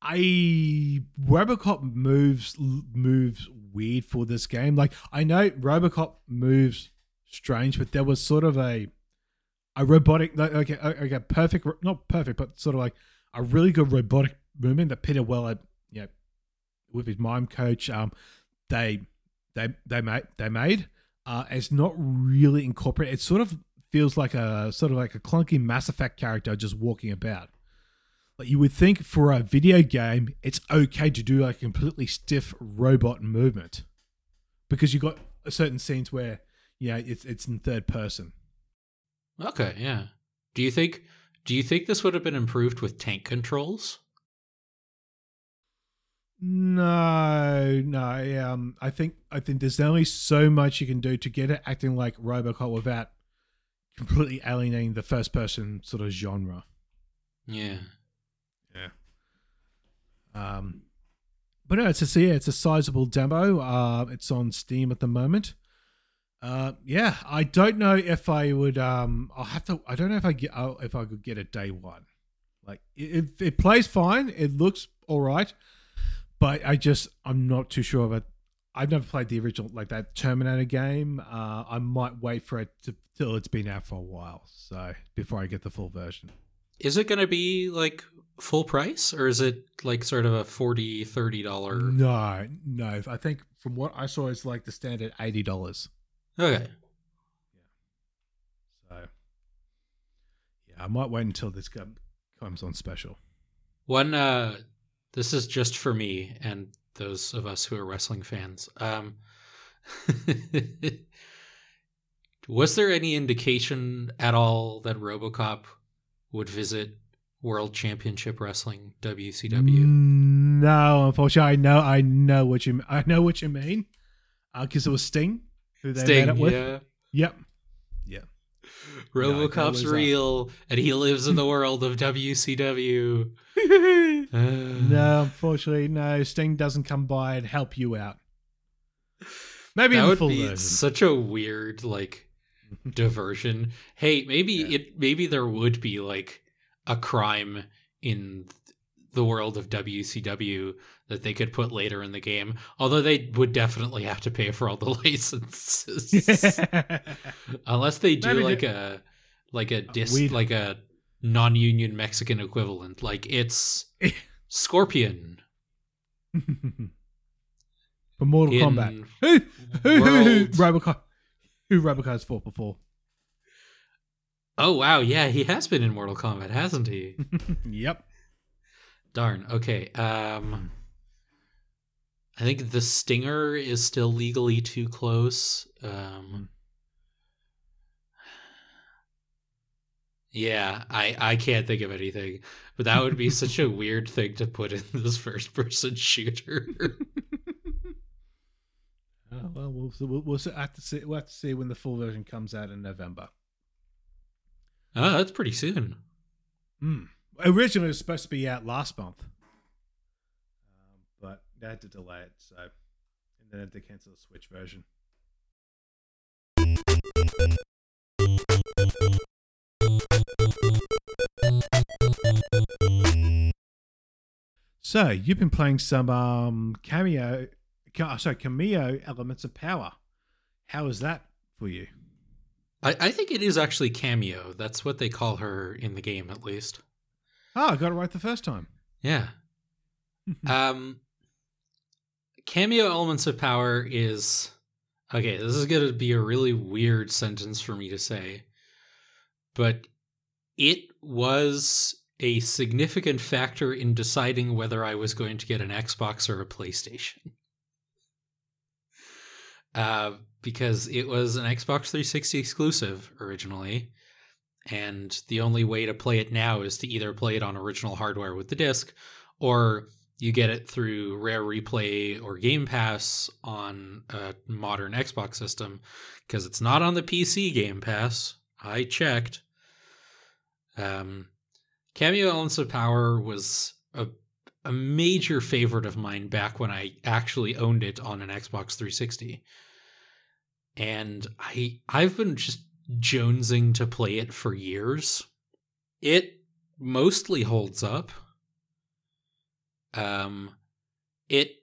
I RoboCop moves moves weird for this game. Like I know RoboCop moves strange, but there was sort of a a robotic like okay okay perfect not perfect, but sort of like a really good robotic that Peter Weller you know with his mime coach um they they they made they made uh it's not really incorporated. It sort of feels like a sort of like a clunky Mass Effect character just walking about. Like you would think for a video game, it's okay to do like a completely stiff robot movement because you got a certain scenes where yeah, it's it's in third person. Okay, yeah. Do you think do you think this would have been improved with tank controls? No, no. Um, I think I think there's only so much you can do to get it acting like RoboCop without completely alienating the first person sort of genre. Yeah. Yeah. Um, but no, it's a yeah, it's a sizable demo. Uh, it's on Steam at the moment. Uh, yeah, I don't know if I would. Um, I'll have to. I don't know if I get uh, if I could get it day one. Like it, it, it plays fine. It looks all right, but I just I'm not too sure about. I've never played the original like that Terminator game. Uh, I might wait for it to, till it's been out for a while, so before I get the full version. Is it going to be like full price or is it like sort of a 40 30 dollar no no i think from what i saw it's like the standard 80 dollars okay yeah so yeah i might wait until this comes on special one uh this is just for me and those of us who are wrestling fans um was there any indication at all that robocop would visit World Championship Wrestling WCW? No, unfortunately, I know I know what you I know what you mean, because uh, it was Sting who they Sting, met up with. Yeah. Yep. RoboCop's no, real, and he lives in the world of WCW. uh. No, unfortunately, no. Sting doesn't come by and help you out. Maybe that would be version. such a weird like diversion. Hey, maybe yeah. it maybe there would be like a crime in the world of WCW that they could put later in the game. Although they would definitely have to pay for all the licenses, unless they do Maybe like a like a dis We'd... like a non-union Mexican equivalent. Like it's Scorpion. For Mortal in Kombat. Who who, who, who Robocop who Robocop's fought before? Oh wow, yeah, he has been in Mortal Kombat, hasn't he? yep. Darn. Okay. Um I think the stinger is still legally too close. Um Yeah, I I can't think of anything. But that would be such a weird thing to put in this first person shooter. oh, well, we'll we'll, we'll have to see we'll have to see when the full version comes out in November. Oh, that's pretty soon. Mm. Originally, it was supposed to be out last month, they had to delay it, so and then had to cancel the Switch version. So you've been playing some um, Kameo, oh, sorry, Kameo elements of power. How is that for you? I, I, think it is actually Kameo. That's what they call her in the game, at least. Oh, I got it right the first time. Yeah. um, Kameo elements of power is okay. This is going to be a really weird sentence for me to say, but it was a significant factor in deciding whether I was going to get an Xbox or a PlayStation. Uh, because it was an Xbox 360 exclusive originally, and the only way to play it now is to either play it on original hardware with the disc, or you get it through Rare Replay or Game Pass on a modern Xbox system, because it's not on the PC Game Pass. I checked. Um, Kameo Elements of Power was a a major favorite of mine back when I actually owned it on an Xbox 360. And I I've been just jonesing to play it for years. It mostly holds up. Um it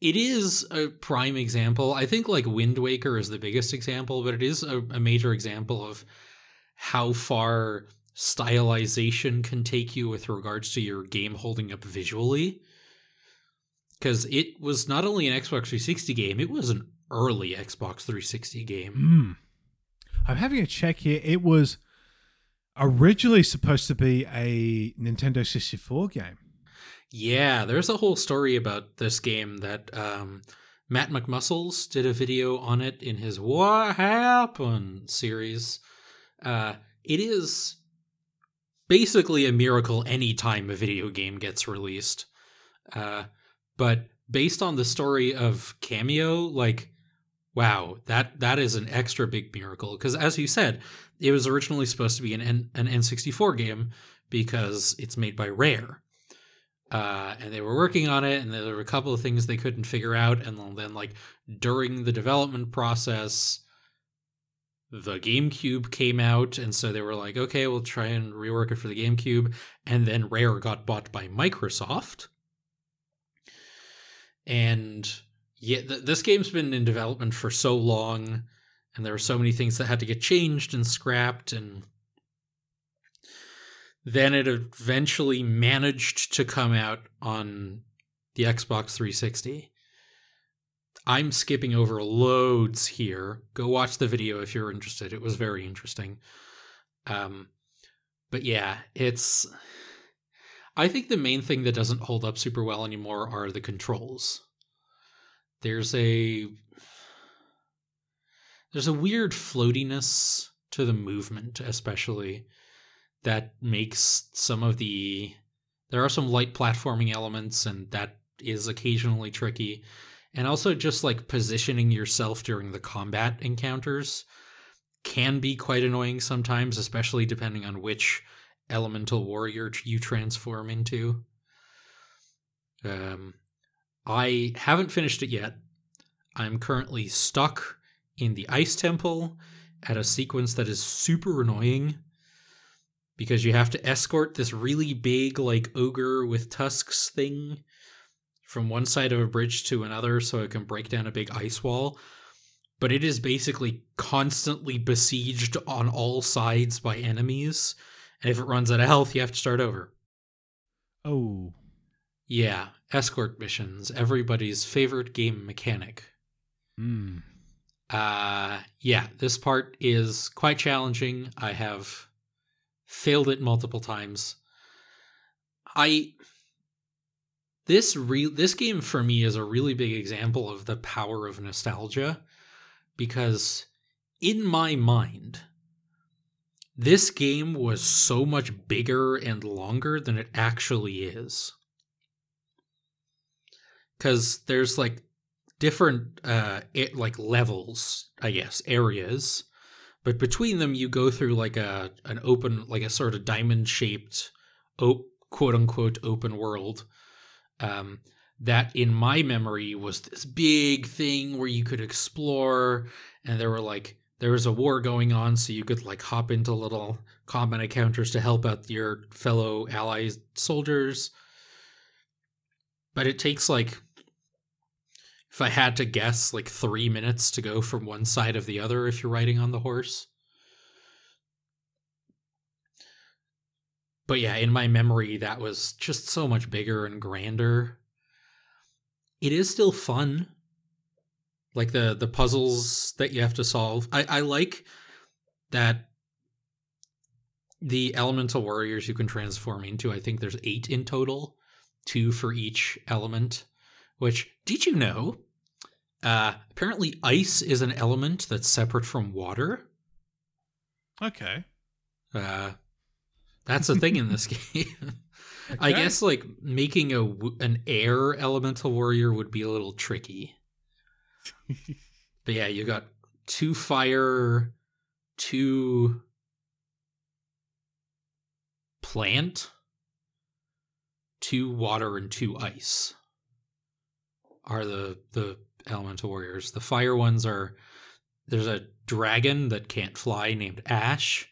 it is a prime example. I think like Wind Waker is the biggest example, but it is a, a major example of how far stylization can take you with regards to your game holding up visually. Because it was not only an Xbox 360 game, it was an early Xbox 360 game. Mm. I'm having a check here. It was originally supposed to be a Nintendo 64 game. Yeah, there's a whole story about this game that um, Matt McMuscles did a video on it in his What Happened series. Uh, it is basically a miracle anytime a video game gets released. Uh, but based on the story of Kameo, like, wow, that that is an extra big miracle. Because as you said, it was originally supposed to be an N- an N64 game because it's made by Rare. Uh, and they were working on it, and there were a couple of things they couldn't figure out. And then, like, during the development process, the GameCube came out, and so they were like, okay, we'll try and rework it for the GameCube. And then Rare got bought by Microsoft. And yeah, th- this game's been in development for so long, and there were so many things that had to get changed and scrapped, and then it eventually managed to come out on the Xbox 360. I'm skipping over loads here. Go watch the video if you're interested. It was very interesting. Um, but yeah, it's. I think the main thing that doesn't hold up super well anymore are the controls. There's a there's a weird floatiness to the movement, especially that makes some of the there are some light platforming elements, and that is occasionally tricky. And also just like positioning yourself during the combat encounters can be quite annoying sometimes especially depending on which elemental warrior you transform into. Um i haven't finished it yet. I'm currently stuck in the ice temple at a sequence that is super annoying because you have to escort this really big like ogre with tusks thing from one side of a bridge to another so it can break down a big ice wall. But it is basically constantly besieged on all sides by enemies. And if it runs out of health, you have to start over. Oh. Yeah, escort missions, everybody's favorite game mechanic. Mm. Uh yeah, this part is quite challenging. I have failed it multiple times. I this re- this game for me is a really big example of the power of nostalgia because in my mind this game was so much bigger and longer than it actually is cuz there's like different uh it, like levels i guess areas but between them you go through like a an open like a sort of diamond shaped op- quote unquote open world um, that in my memory was this big thing where you could explore and there were like there was a war going on so you could like hop into little combat encounters to help out your fellow allies soldiers. But it takes like if I had to guess, like three minutes to go from one side of the other if you're riding on the horse. But yeah, in my memory, that was just so much bigger and grander. It is still fun. Like the the puzzles that you have to solve. I, I like that the elemental warriors you can transform into, I think there's eight in total, two for each element. Which did you know? Uh, apparently, ice is an element that's separate from water. Okay. Uh, that's a thing in this game. I guess like making a an air elemental warrior would be a little tricky. But yeah, you got two fire, two plant, two water, and two ice are the the elemental warriors. The fire ones are there's a dragon that can't fly named Ash.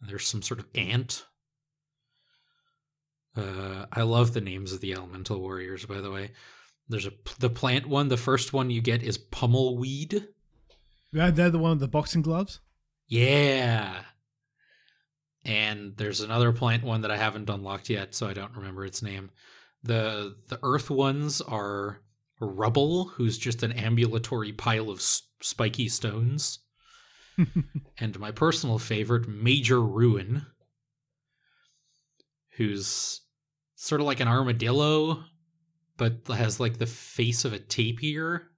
There's some sort of ant. Uh, I love the names of the elemental warriors. By the way, there's a the plant one. The first one you get is pummelweed. Yeah, they're the one with the boxing gloves. Yeah. And there's another plant one that I haven't unlocked yet, so I don't remember its name. The the earth ones are rubble, who's just an ambulatory pile of s- spiky stones. and my personal favorite, Major Ruin, who's sort of like an armadillo, but has like the face of a tapir.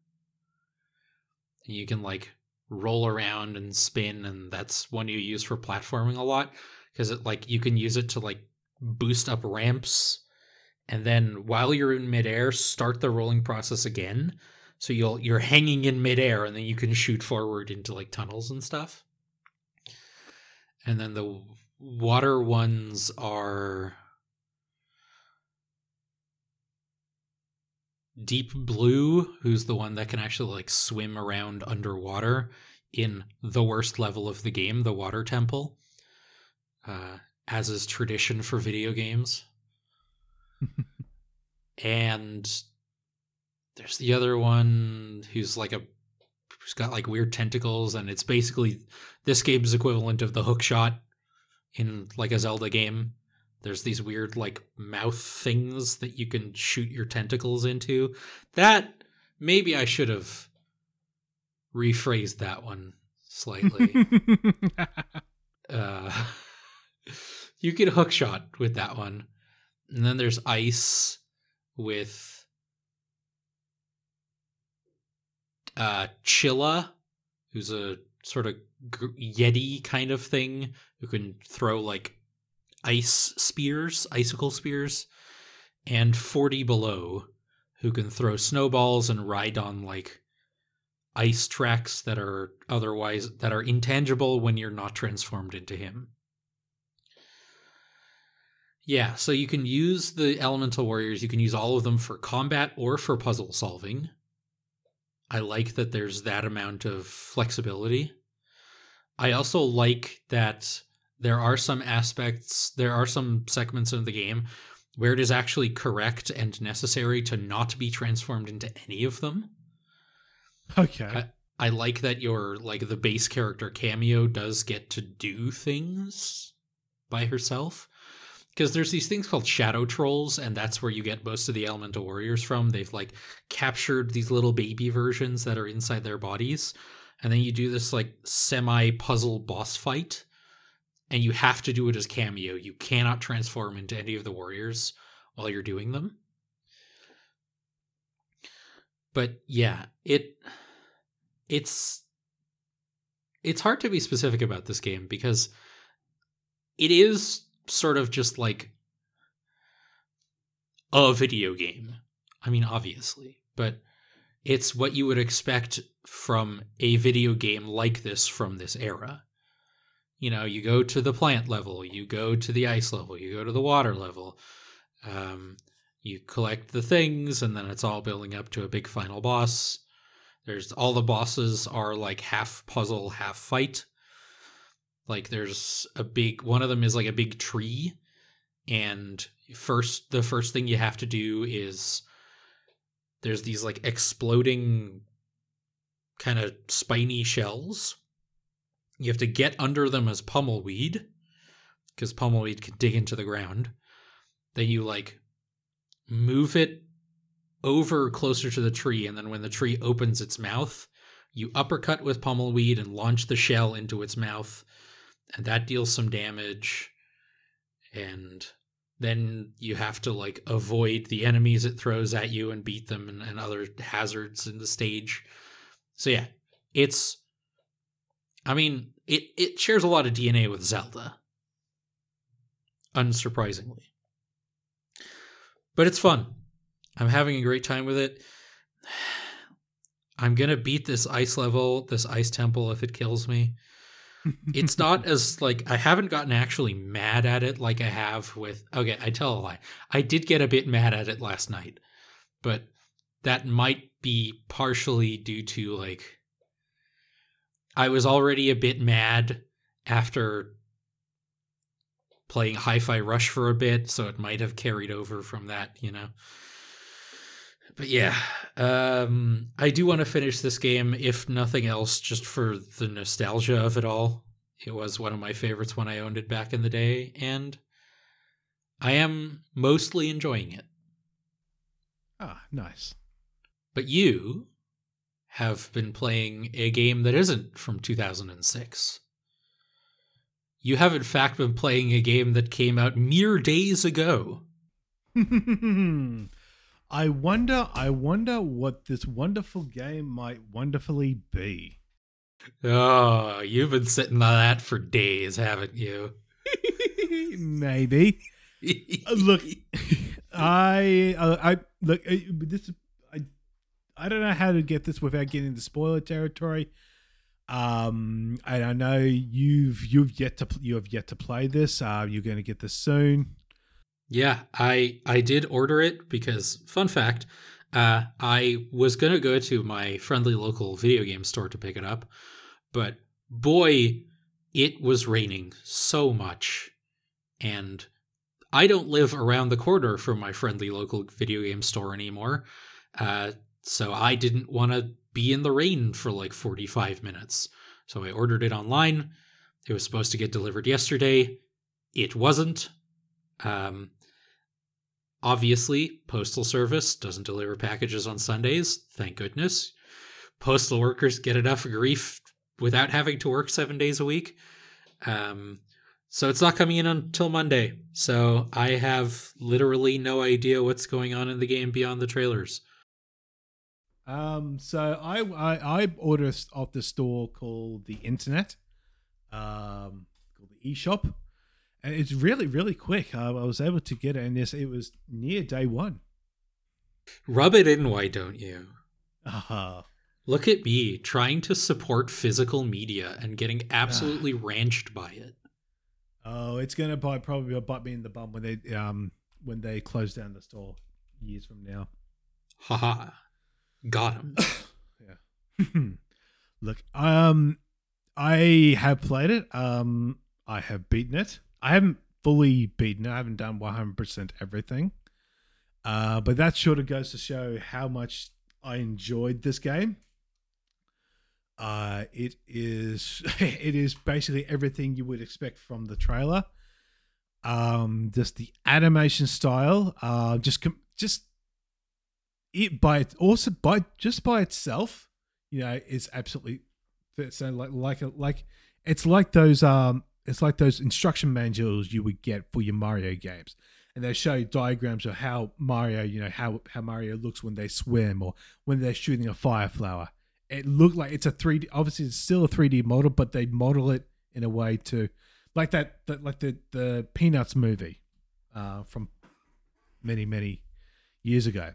And you can like roll around and spin, and that's one you use for platforming a lot because it like you can use it to like boost up ramps, and then while you're in midair, start the rolling process again. So you'll you're hanging in midair, and then you can shoot forward into like tunnels and stuff. And then the water ones are Deep Blue, who's the one that can actually like swim around underwater in the worst level of the game, the Water Temple, uh, as is tradition for video games. And there's the other one who's like a who's got like weird tentacles, and it's basically this game's equivalent of the hook shot in like a Zelda game. There's these weird like mouth things that you can shoot your tentacles into. That maybe I should have rephrased that one slightly. uh, you get hook shot with that one. And then there's ice with uh Chilla, who's a sort of yeti kind of thing who can throw like ice spears, icicle spears, and 40 below who can throw snowballs and ride on like ice tracks that are otherwise that are intangible when you're not transformed into him. Yeah, so you can use the elemental warriors, you can use all of them for combat or for puzzle solving. I like that there's that amount of flexibility. I also like that there are some aspects, there are some segments of the game where it is actually correct and necessary to not be transformed into any of them. okay. I like that your like the base character Kameo does get to do things by herself. Because there's these things called shadow trolls, and that's where you get most of the elemental warriors from. They've like captured these little baby versions that are inside their bodies, and then you do this like semi puzzle boss fight, and you have to do it as Kameo. You cannot transform into any of the warriors while you're doing them. But yeah, it it's it's hard to be specific about this game because it is sort of just like a video game. I mean, obviously, but it's what you would expect from a video game like this from this era. You know, you go to the plant level, you go to the ice level, you go to the water level, um, you collect the things, and then it's all building up to a big final boss. There's all the bosses are like half puzzle, half fight. Like there's a big one of them is like a big tree, and first the first thing you have to do is there's these like exploding kind of spiny shells. You have to get under them as pummelweed because pummelweed can dig into the ground. Then you like move it over closer to the tree, and then when the tree opens its mouth, you uppercut with pummelweed and launch the shell into its mouth, and that deals some damage. And then you have to like avoid the enemies it throws at you and beat them and, and other hazards in the stage. So yeah, it's I mean, it it shares a lot of DNA with Zelda. Unsurprisingly. But it's fun. I'm having a great time with it. I'm to beat this ice level, this ice temple if it kills me. It's not as like I haven't gotten actually mad at it like I have with okay, I tell a lie. I did get a bit mad at it last night. But that might be partially due to like I was already a bit mad after playing Hi-Fi Rush for a bit, so it might have carried over from that, you know. But yeah, um, I do want to finish this game, if nothing else, just for the nostalgia of it all. It was one of my favorites when I owned it back in the day, and I am mostly enjoying it. Ah, nice. But you have been playing a game that isn't from 2006. You have, in fact, been playing a game that came out mere days ago. I wonder, I wonder what this wonderful game might wonderfully be. Oh, you've been sitting on that for days, haven't you? Maybe. Uh, look, I, uh, I look. Uh, this, I, I don't know how to get this without getting into spoiler territory. Um, and I know you've you've yet to you have yet to play this. Uh, you're going to get this soon. Yeah, I I did order it because fun fact, uh, I was gonna go to my friendly local video game store to pick it up, but boy, it was raining so much, and I don't live around the corner from my friendly local video game store anymore, uh, so I didn't want to be in the rain for like 45 minutes. So I ordered it online. It was supposed to get delivered yesterday. It wasn't. Um, obviously, Postal Service doesn't deliver packages on Sundays. Thank goodness. Postal workers get enough grief without having to work seven days a week. Um, so it's not coming in until Monday. So I have literally no idea what's going on in the game beyond the trailers. Um, so I I, I ordered off the store called the Internet, um, called the eShop, and it's really really quick. Uh, I was able to get it, and this it was near day one. Rub it in, why don't you? Uh-huh. Look at me trying to support physical media and getting absolutely ranched by it. oh, it's gonna bite probably bite me in the bum when they um when they close down the store years from now. Haha. Got him. yeah. Look, um, I have played it. Um, I have beaten it. I haven't fully beaten it. I haven't done 100% everything. Uh, but that sort of goes to show how much I enjoyed this game. Uh, it is it is basically everything you would expect from the trailer. Um, just the animation style, uh, just com- just it by it also by just by itself, you know, is absolutely so like like like it's like those um it's like those instruction manuals you would get for your Mario games. And they show you diagrams of how Mario, you know, how how Mario looks when they swim or when they're shooting a fire flower. It looked like it's a 3D obviously it's still a 3D model, but they model it in a way to like that, that like the the Peanuts movie uh from many, many years ago.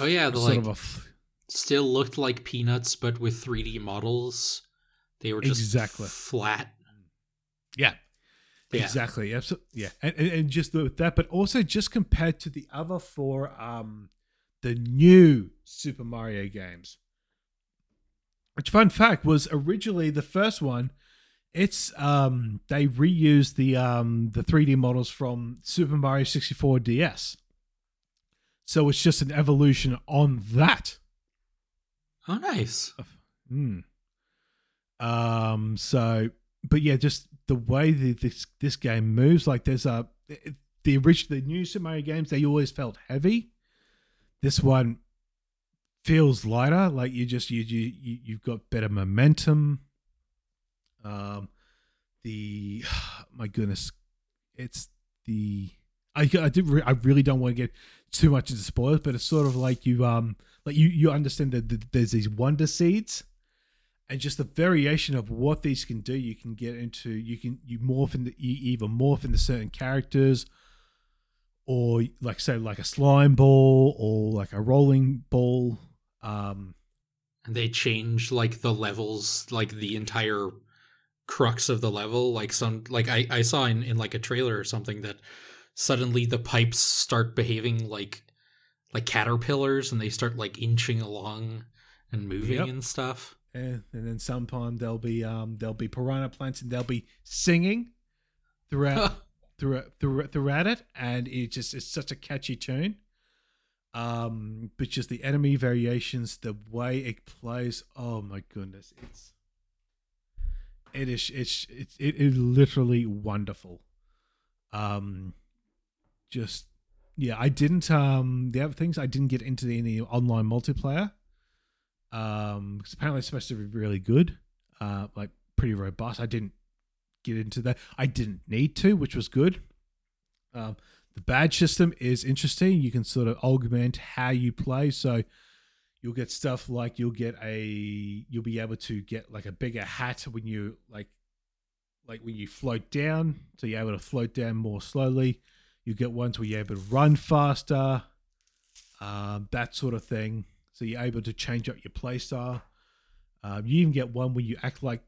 Oh yeah, the sort like of f- still looked like peanuts, but with 3D models. They were just Exactly. flat. Yeah. Yeah. Exactly. Absolutely. Yeah. And, and, and just with that, but also just compared to the other four, um, the new Super Mario games. Which fun fact was originally the first one. It's um they reused the um the 3D models from Super Mario 64 DS. So it's just an evolution on that. Oh, nice. Hmm. Um. So, but yeah, just the way that this this game moves, like there's a the original the new Super Mario games, they always felt heavy. This one feels lighter. Like you just you you you- you've got better momentum. Um, the my goodness, it's the I I did re- I really don't want to get too much into spoilers, but it's sort of like you um like you you understand that th- there's these wonder seeds, and just the variation of what these can do. You can get into you can you morph into you either morph into certain characters, or like say like a slime ball or like a rolling ball. Um, And they change like the levels, like the entire crux of the level. Like some, like I, I saw in, in like a trailer or something that suddenly the pipes start behaving like like caterpillars and they start like inching along and moving Yep. and stuff. And, and then sometime there'll be um there'll be piranha plants and they'll be singing throughout throughout throughout, throughout it. And it just it's such a catchy tune. Um but just the enemy variations the way it plays oh my goodness it's it is it's it's it is literally wonderful. Um just yeah i didn't um the other things i didn't get into any online multiplayer um because apparently it's supposed to be really good uh like pretty robust. I didn't get into that. I didn't need to which was good. Um the badge system is interesting. You can sort of augment how you play. So you'll get stuff like you'll get a you'll be able to get like a bigger hat when you like like when you float down. So you're able to float down more slowly. You get ones where you're able to run faster um, that sort of thing so you're able to change up your playstyle um, you even get one where you act like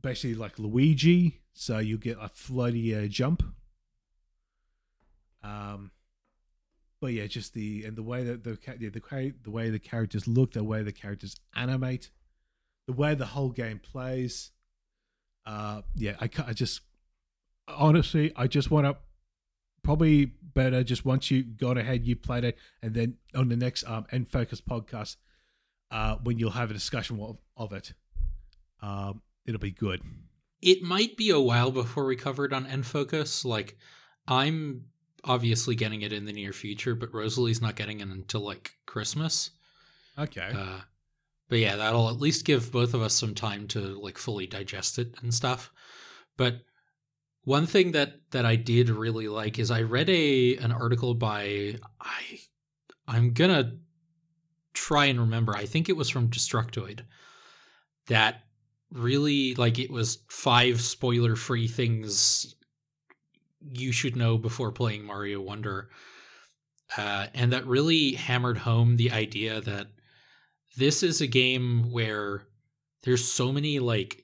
basically like luigi. So you get a floaty uh, jump. Um but yeah, just the and the way that the yeah, the the way the characters look, the way the characters animate, the way the whole game plays. Uh, yeah, I I just honestly, I just want to probably better just once you got ahead, you played it, and then on the next um N Focus podcast, uh, when you'll have a discussion of, of it, um, it'll be good. it might be a while before we cover it on N Focus. Like, I'm obviously getting it in the near future, but Rosalie's not getting it until like Christmas. Okay. Uh, but yeah, that'll at least give both of us some time to like fully digest it and stuff. But one thing that that I did really like is I read a an article by I I'm gonna try and remember. I think it was from Destructoid that really like it was five spoiler free things you should know before playing Mario Wonder. Uh, and that really hammered home the idea that this is a game where there's so many like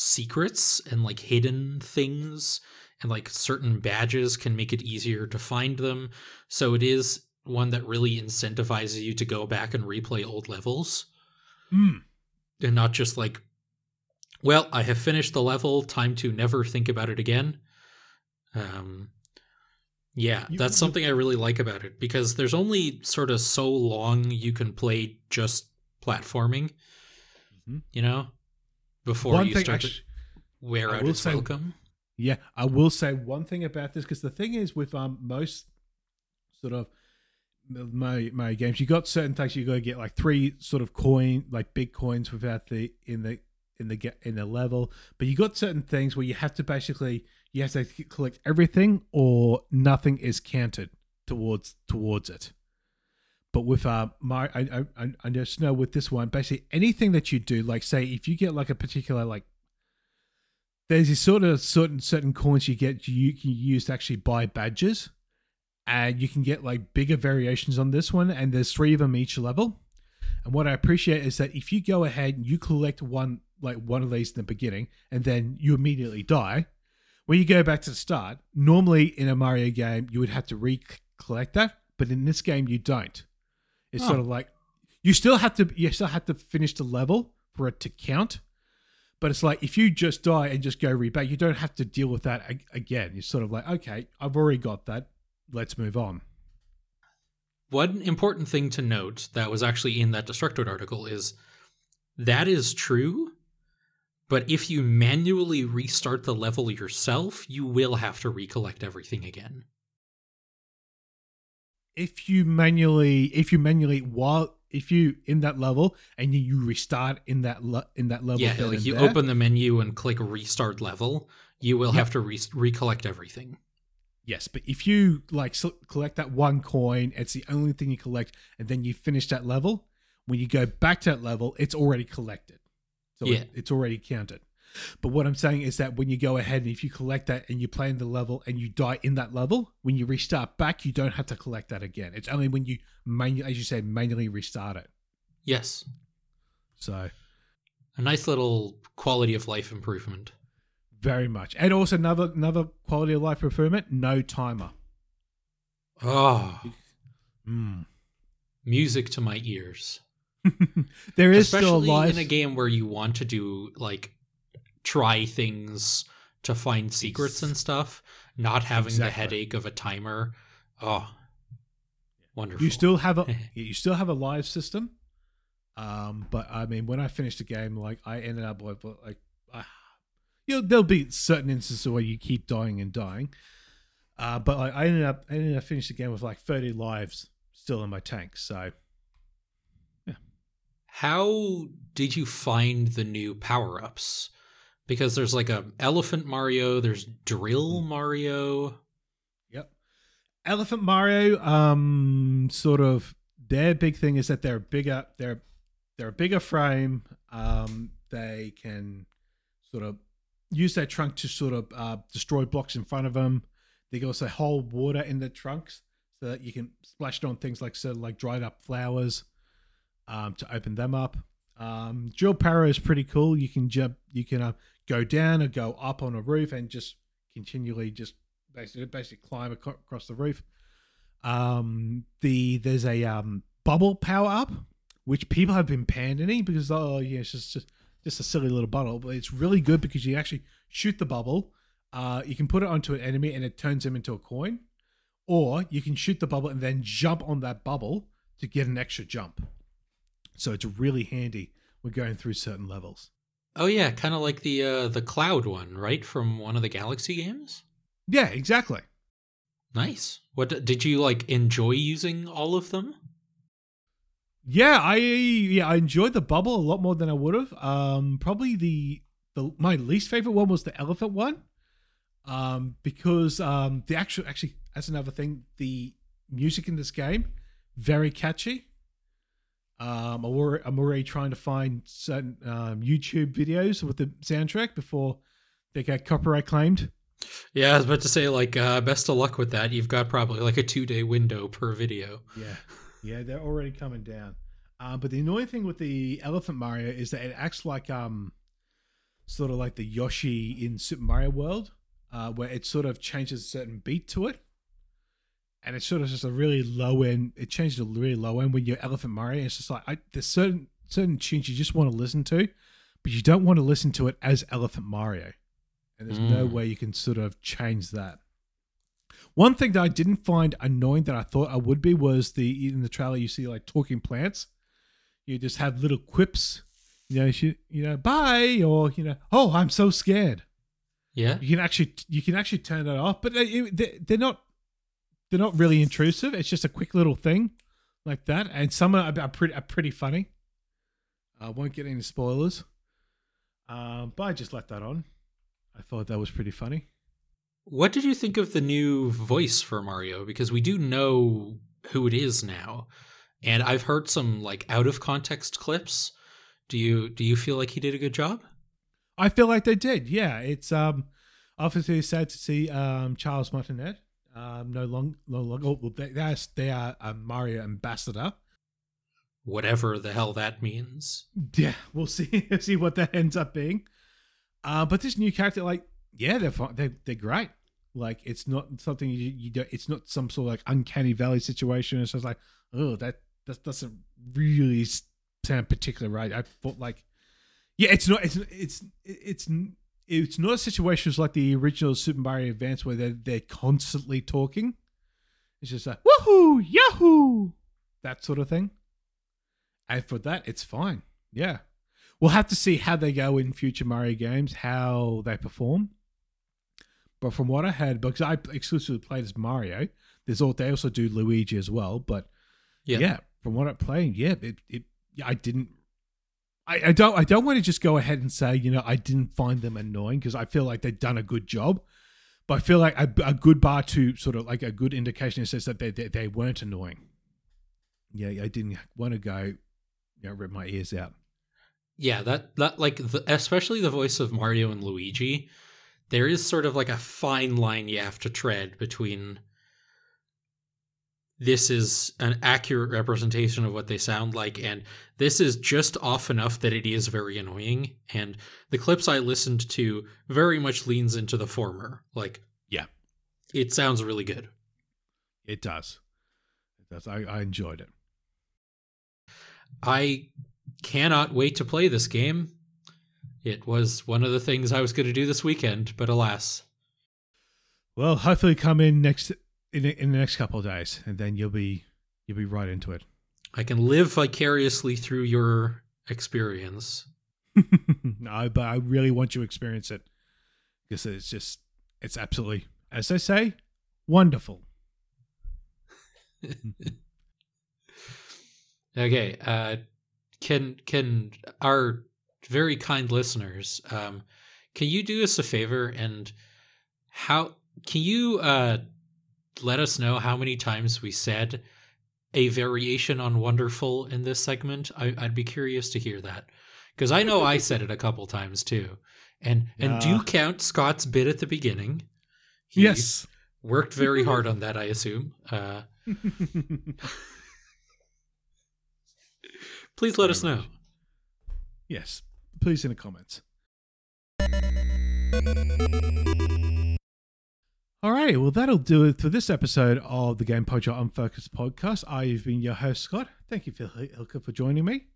secrets and like hidden things and like certain badges can make it easier to find them so it is one that really incentivizes you to go back and replay old levels Hmm. and not just like well i have finished the level time to never think about it again um yeah that's something i really like about it because there's only sort of so long you can play just platforming Mhm. you know before One you thing, start actu- to wear I out will its say- welcome Yeah, I will say one thing about this because the thing is with um most sort of my my games, you got certain things you got to get like three sort of coin like big coins without the in the in the get in the level, but you got certain things where you have to basically you have to collect everything or nothing is counted towards towards it. But with uh my I I I just know with this one basically anything that you do like say if you get like a particular like there's these sort of certain certain coins you get you can use to actually buy badges. And you can get like bigger variations on this one and there's three of them each level. And what i appreciate is that if you go ahead and you collect one like one of these in the beginning and then you immediately die when you go back to the start normally in a mario game you would have to recollect that but in this game you don't it's Oh. sort of like you still have to you still have to finish the level for it to count but it's like if you just die and just go read back, you don't have to deal with that ag- again. You're sort of like, okay, I've already got that. Let's move on. one important thing to note that was actually in that Destructoid article is that is true, but if you manually restart the level yourself, you will have to recollect everything again. If you manually, if you manually while if you in that level and you, you restart in that le- in that level, Yeah, like you there, open the menu and click restart level, you will Yep. have to re- recollect everything. Yes, but if you like so collect that one coin, it's the only thing you collect, and then you finish that level. When you go back to that level, it's already collected, so Yeah. it, it's already counted. But what I'm saying is that when you go ahead and if you collect that and you play in the level and you die in that level, when you restart back, you don't have to collect that again. It's only when you manually, as you said, manually restart it. Yes, So a nice little quality of life improvement. very much, and also another another quality of life improvement: no timer. Oh, Mm. music to my ears. there is still a Especially life. in a game where you want to do like try things to find secrets and stuff, not having the headache of a timer. Oh, wonderful. You still have a you still have a live system, um, but I mean, when I finished the game, like I ended up with like, uh, you know, there'll be certain instances where you keep dying and dying, uh, but like I ended up I ended up finishing the game with like thirty lives still in my tank. So Yeah. How did you find the new power ups? Because there's like a elephant Mario, there's drill Mario. Yep. Elephant Mario, um, sort of their big thing is that they're bigger. They're they're a bigger frame. Um, they can sort of use their trunk to sort of uh, destroy blocks in front of them. They can also hold water in the trunks so that you can splash it on things like of like dried up flowers um, to open them up. Um, Drill Power is pretty cool. You can jump, you can uh, go down or go up on a roof and just continually just basically basically climb across the roof. Um, the there's a um, bubble power up which people have been panning because oh yeah, it's just just, just a silly little bottle, but it's really good because you actually shoot the bubble. Uh, you can put it onto an enemy and it turns them into a coin, or you can shoot the bubble and then jump on that bubble to get an extra jump. So it's really handy when going through certain levels. Oh yeah, kind of like the uh, the cloud one, right from one of the Galaxy games. Yeah, exactly. Nice. What did you like enjoy using all of them? Yeah, I yeah I enjoyed the bubble a lot more than I would have. Um, probably the the my least favorite one was the elephant one, um, because um the actual actually that's another thing the music in this game very catchy. Um, I'm already, I'm already trying to find certain um, YouTube videos with the soundtrack before they get copyright claimed. Yeah, I was about to say like uh, best of luck with that. You've got probably like a two day window per video. Yeah, yeah, they're already coming down. Uh, but the annoying thing with the Elephant Mario is that it acts like um, sort of like the Yoshi in Super Mario World, uh, where it sort of changes a certain beat to it, and it's sort of just a really low end. It changes a really low end when you're Elephant Mario. It's just like I, there's certain certain tunes you just want to listen to, but you don't want to listen to it as Elephant Mario, and there's no Mm. way you can sort of change that. One thing that I didn't find annoying that I thought I would be was the in the trailer you see like talking plants. You just have little quips, you know, you, you know, bye, or you know, oh, I'm so scared. Yeah. You can actually you can actually turn that off, but they, they're not they're not really intrusive. It's just a quick little thing like that, and some are, are pretty are pretty funny. I won't get any spoilers, um, but I just left that on. I thought that was pretty funny. What did you think of the new voice for Mario? Because we do know who it is now, and I've heard some like out of context clips. Do you do you feel like he did a good job? I feel like they did. Yeah, it's um obviously sad to see um Charles Martinet um no long no longer well, they they are, they are a Mario ambassador. Whatever the hell that means. Yeah, we'll see see what that ends up being. Uh, but this new character, like, yeah, they're fine. they're, they're great. Like, it's not something you you don't. It's not some sort of like uncanny valley situation. It's just like, oh, that that doesn't really sound particularly right. I thought like, yeah, it's not. It's it's it's it's not a situation like the original Super Mario Advance where they're they're constantly talking. It's just like woohoo, yahoo, that sort of thing. And for that, it's fine. Yeah. We'll have to see how they go in future Mario games, how they perform. But from what I had, because I exclusively played as Mario, there's all they also do Luigi as well. But Yeah. yeah, from what I'm playing, yeah, it, it yeah, I didn't. I, I don't I don't want to just go ahead and say you know I didn't find them annoying because I feel like they've done a good job, but I feel like a, a good bar to sort of like a good indication says that they, they they weren't annoying. Yeah, I didn't want to go, you know, rip my ears out. Yeah, that that like the, especially the voice of Mario and Luigi, there is sort of like a fine line you have to tread between this is an accurate representation of what they sound like and this is just off enough that it is very annoying and the clips I listened to very much leans into the former. Like Yeah. It sounds really good. It does. It does. I, I enjoyed it. I cannot wait to play this game. It was one of the things I was going to do this weekend, but alas. Well, hopefully come in next in, in the next couple of days, and then you'll be you'll be right into it. I can live vicariously through your experience. no, but I really want you to experience it because it's just it's absolutely, as they say, wonderful. Okay, uh can can our very kind listeners um can you do us a favor and how can you uh let us know how many times we said a variation on wonderful in this segment? I, I'd be curious to hear that because I know I said it a couple times too. And and do Yeah. count Scott's bit at the beginning. He yes. worked very hard on that. I assume. Uh, please let us know. yes. Please in the comments. All right, well, that'll do it for this episode of the Gamepodular Unfocused podcast. I've been your host, Scott. Thank you, Phil Hylke, for joining me.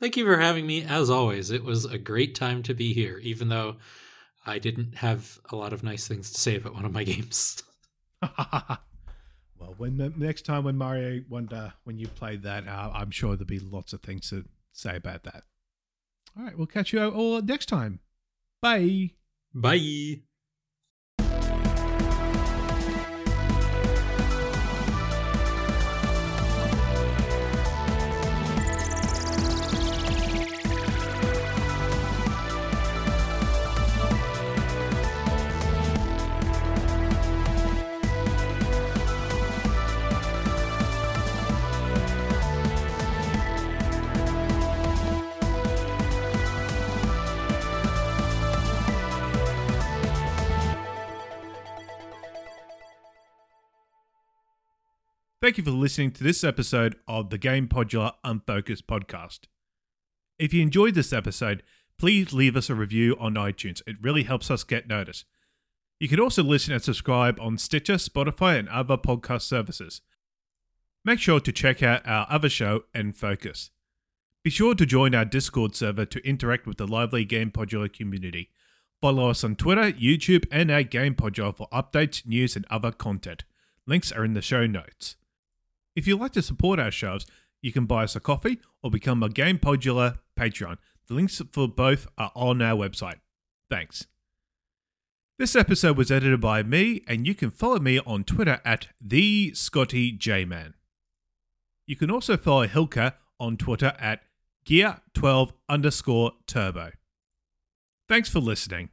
Thank you for having me. As always, it was a great time to be here, even though I didn't have a lot of nice things to say about one of my games. well, when the next time when Mario Wonder, when you play that, uh, I'm sure there'll be lots of things to say about that. All right, we'll catch you all next time. Bye. Bye. Thank you for listening to this episode of the Gamepodular Unfocused podcast. If you enjoyed this episode, please leave us a review on iTunes. It really helps us get noticed. You can also listen and subscribe on Stitcher, Spotify, and other podcast services. Make sure to check out our other show, N Focus. Be sure to join our Discord server to interact with the lively Gamepodular community. Follow us on Twitter, YouTube, and at Gamepodular for updates, news, and other content. Links are in the show notes. If you'd like to support our shows, you can buy us a coffee or become a Gamepodular Patreon. The links for both are on our website. Thanks. This episode was edited by me, and you can follow me on Twitter at the Scotty J Man. You can also follow Hylke on Twitter at gear12 underscore turbo. Thanks for listening.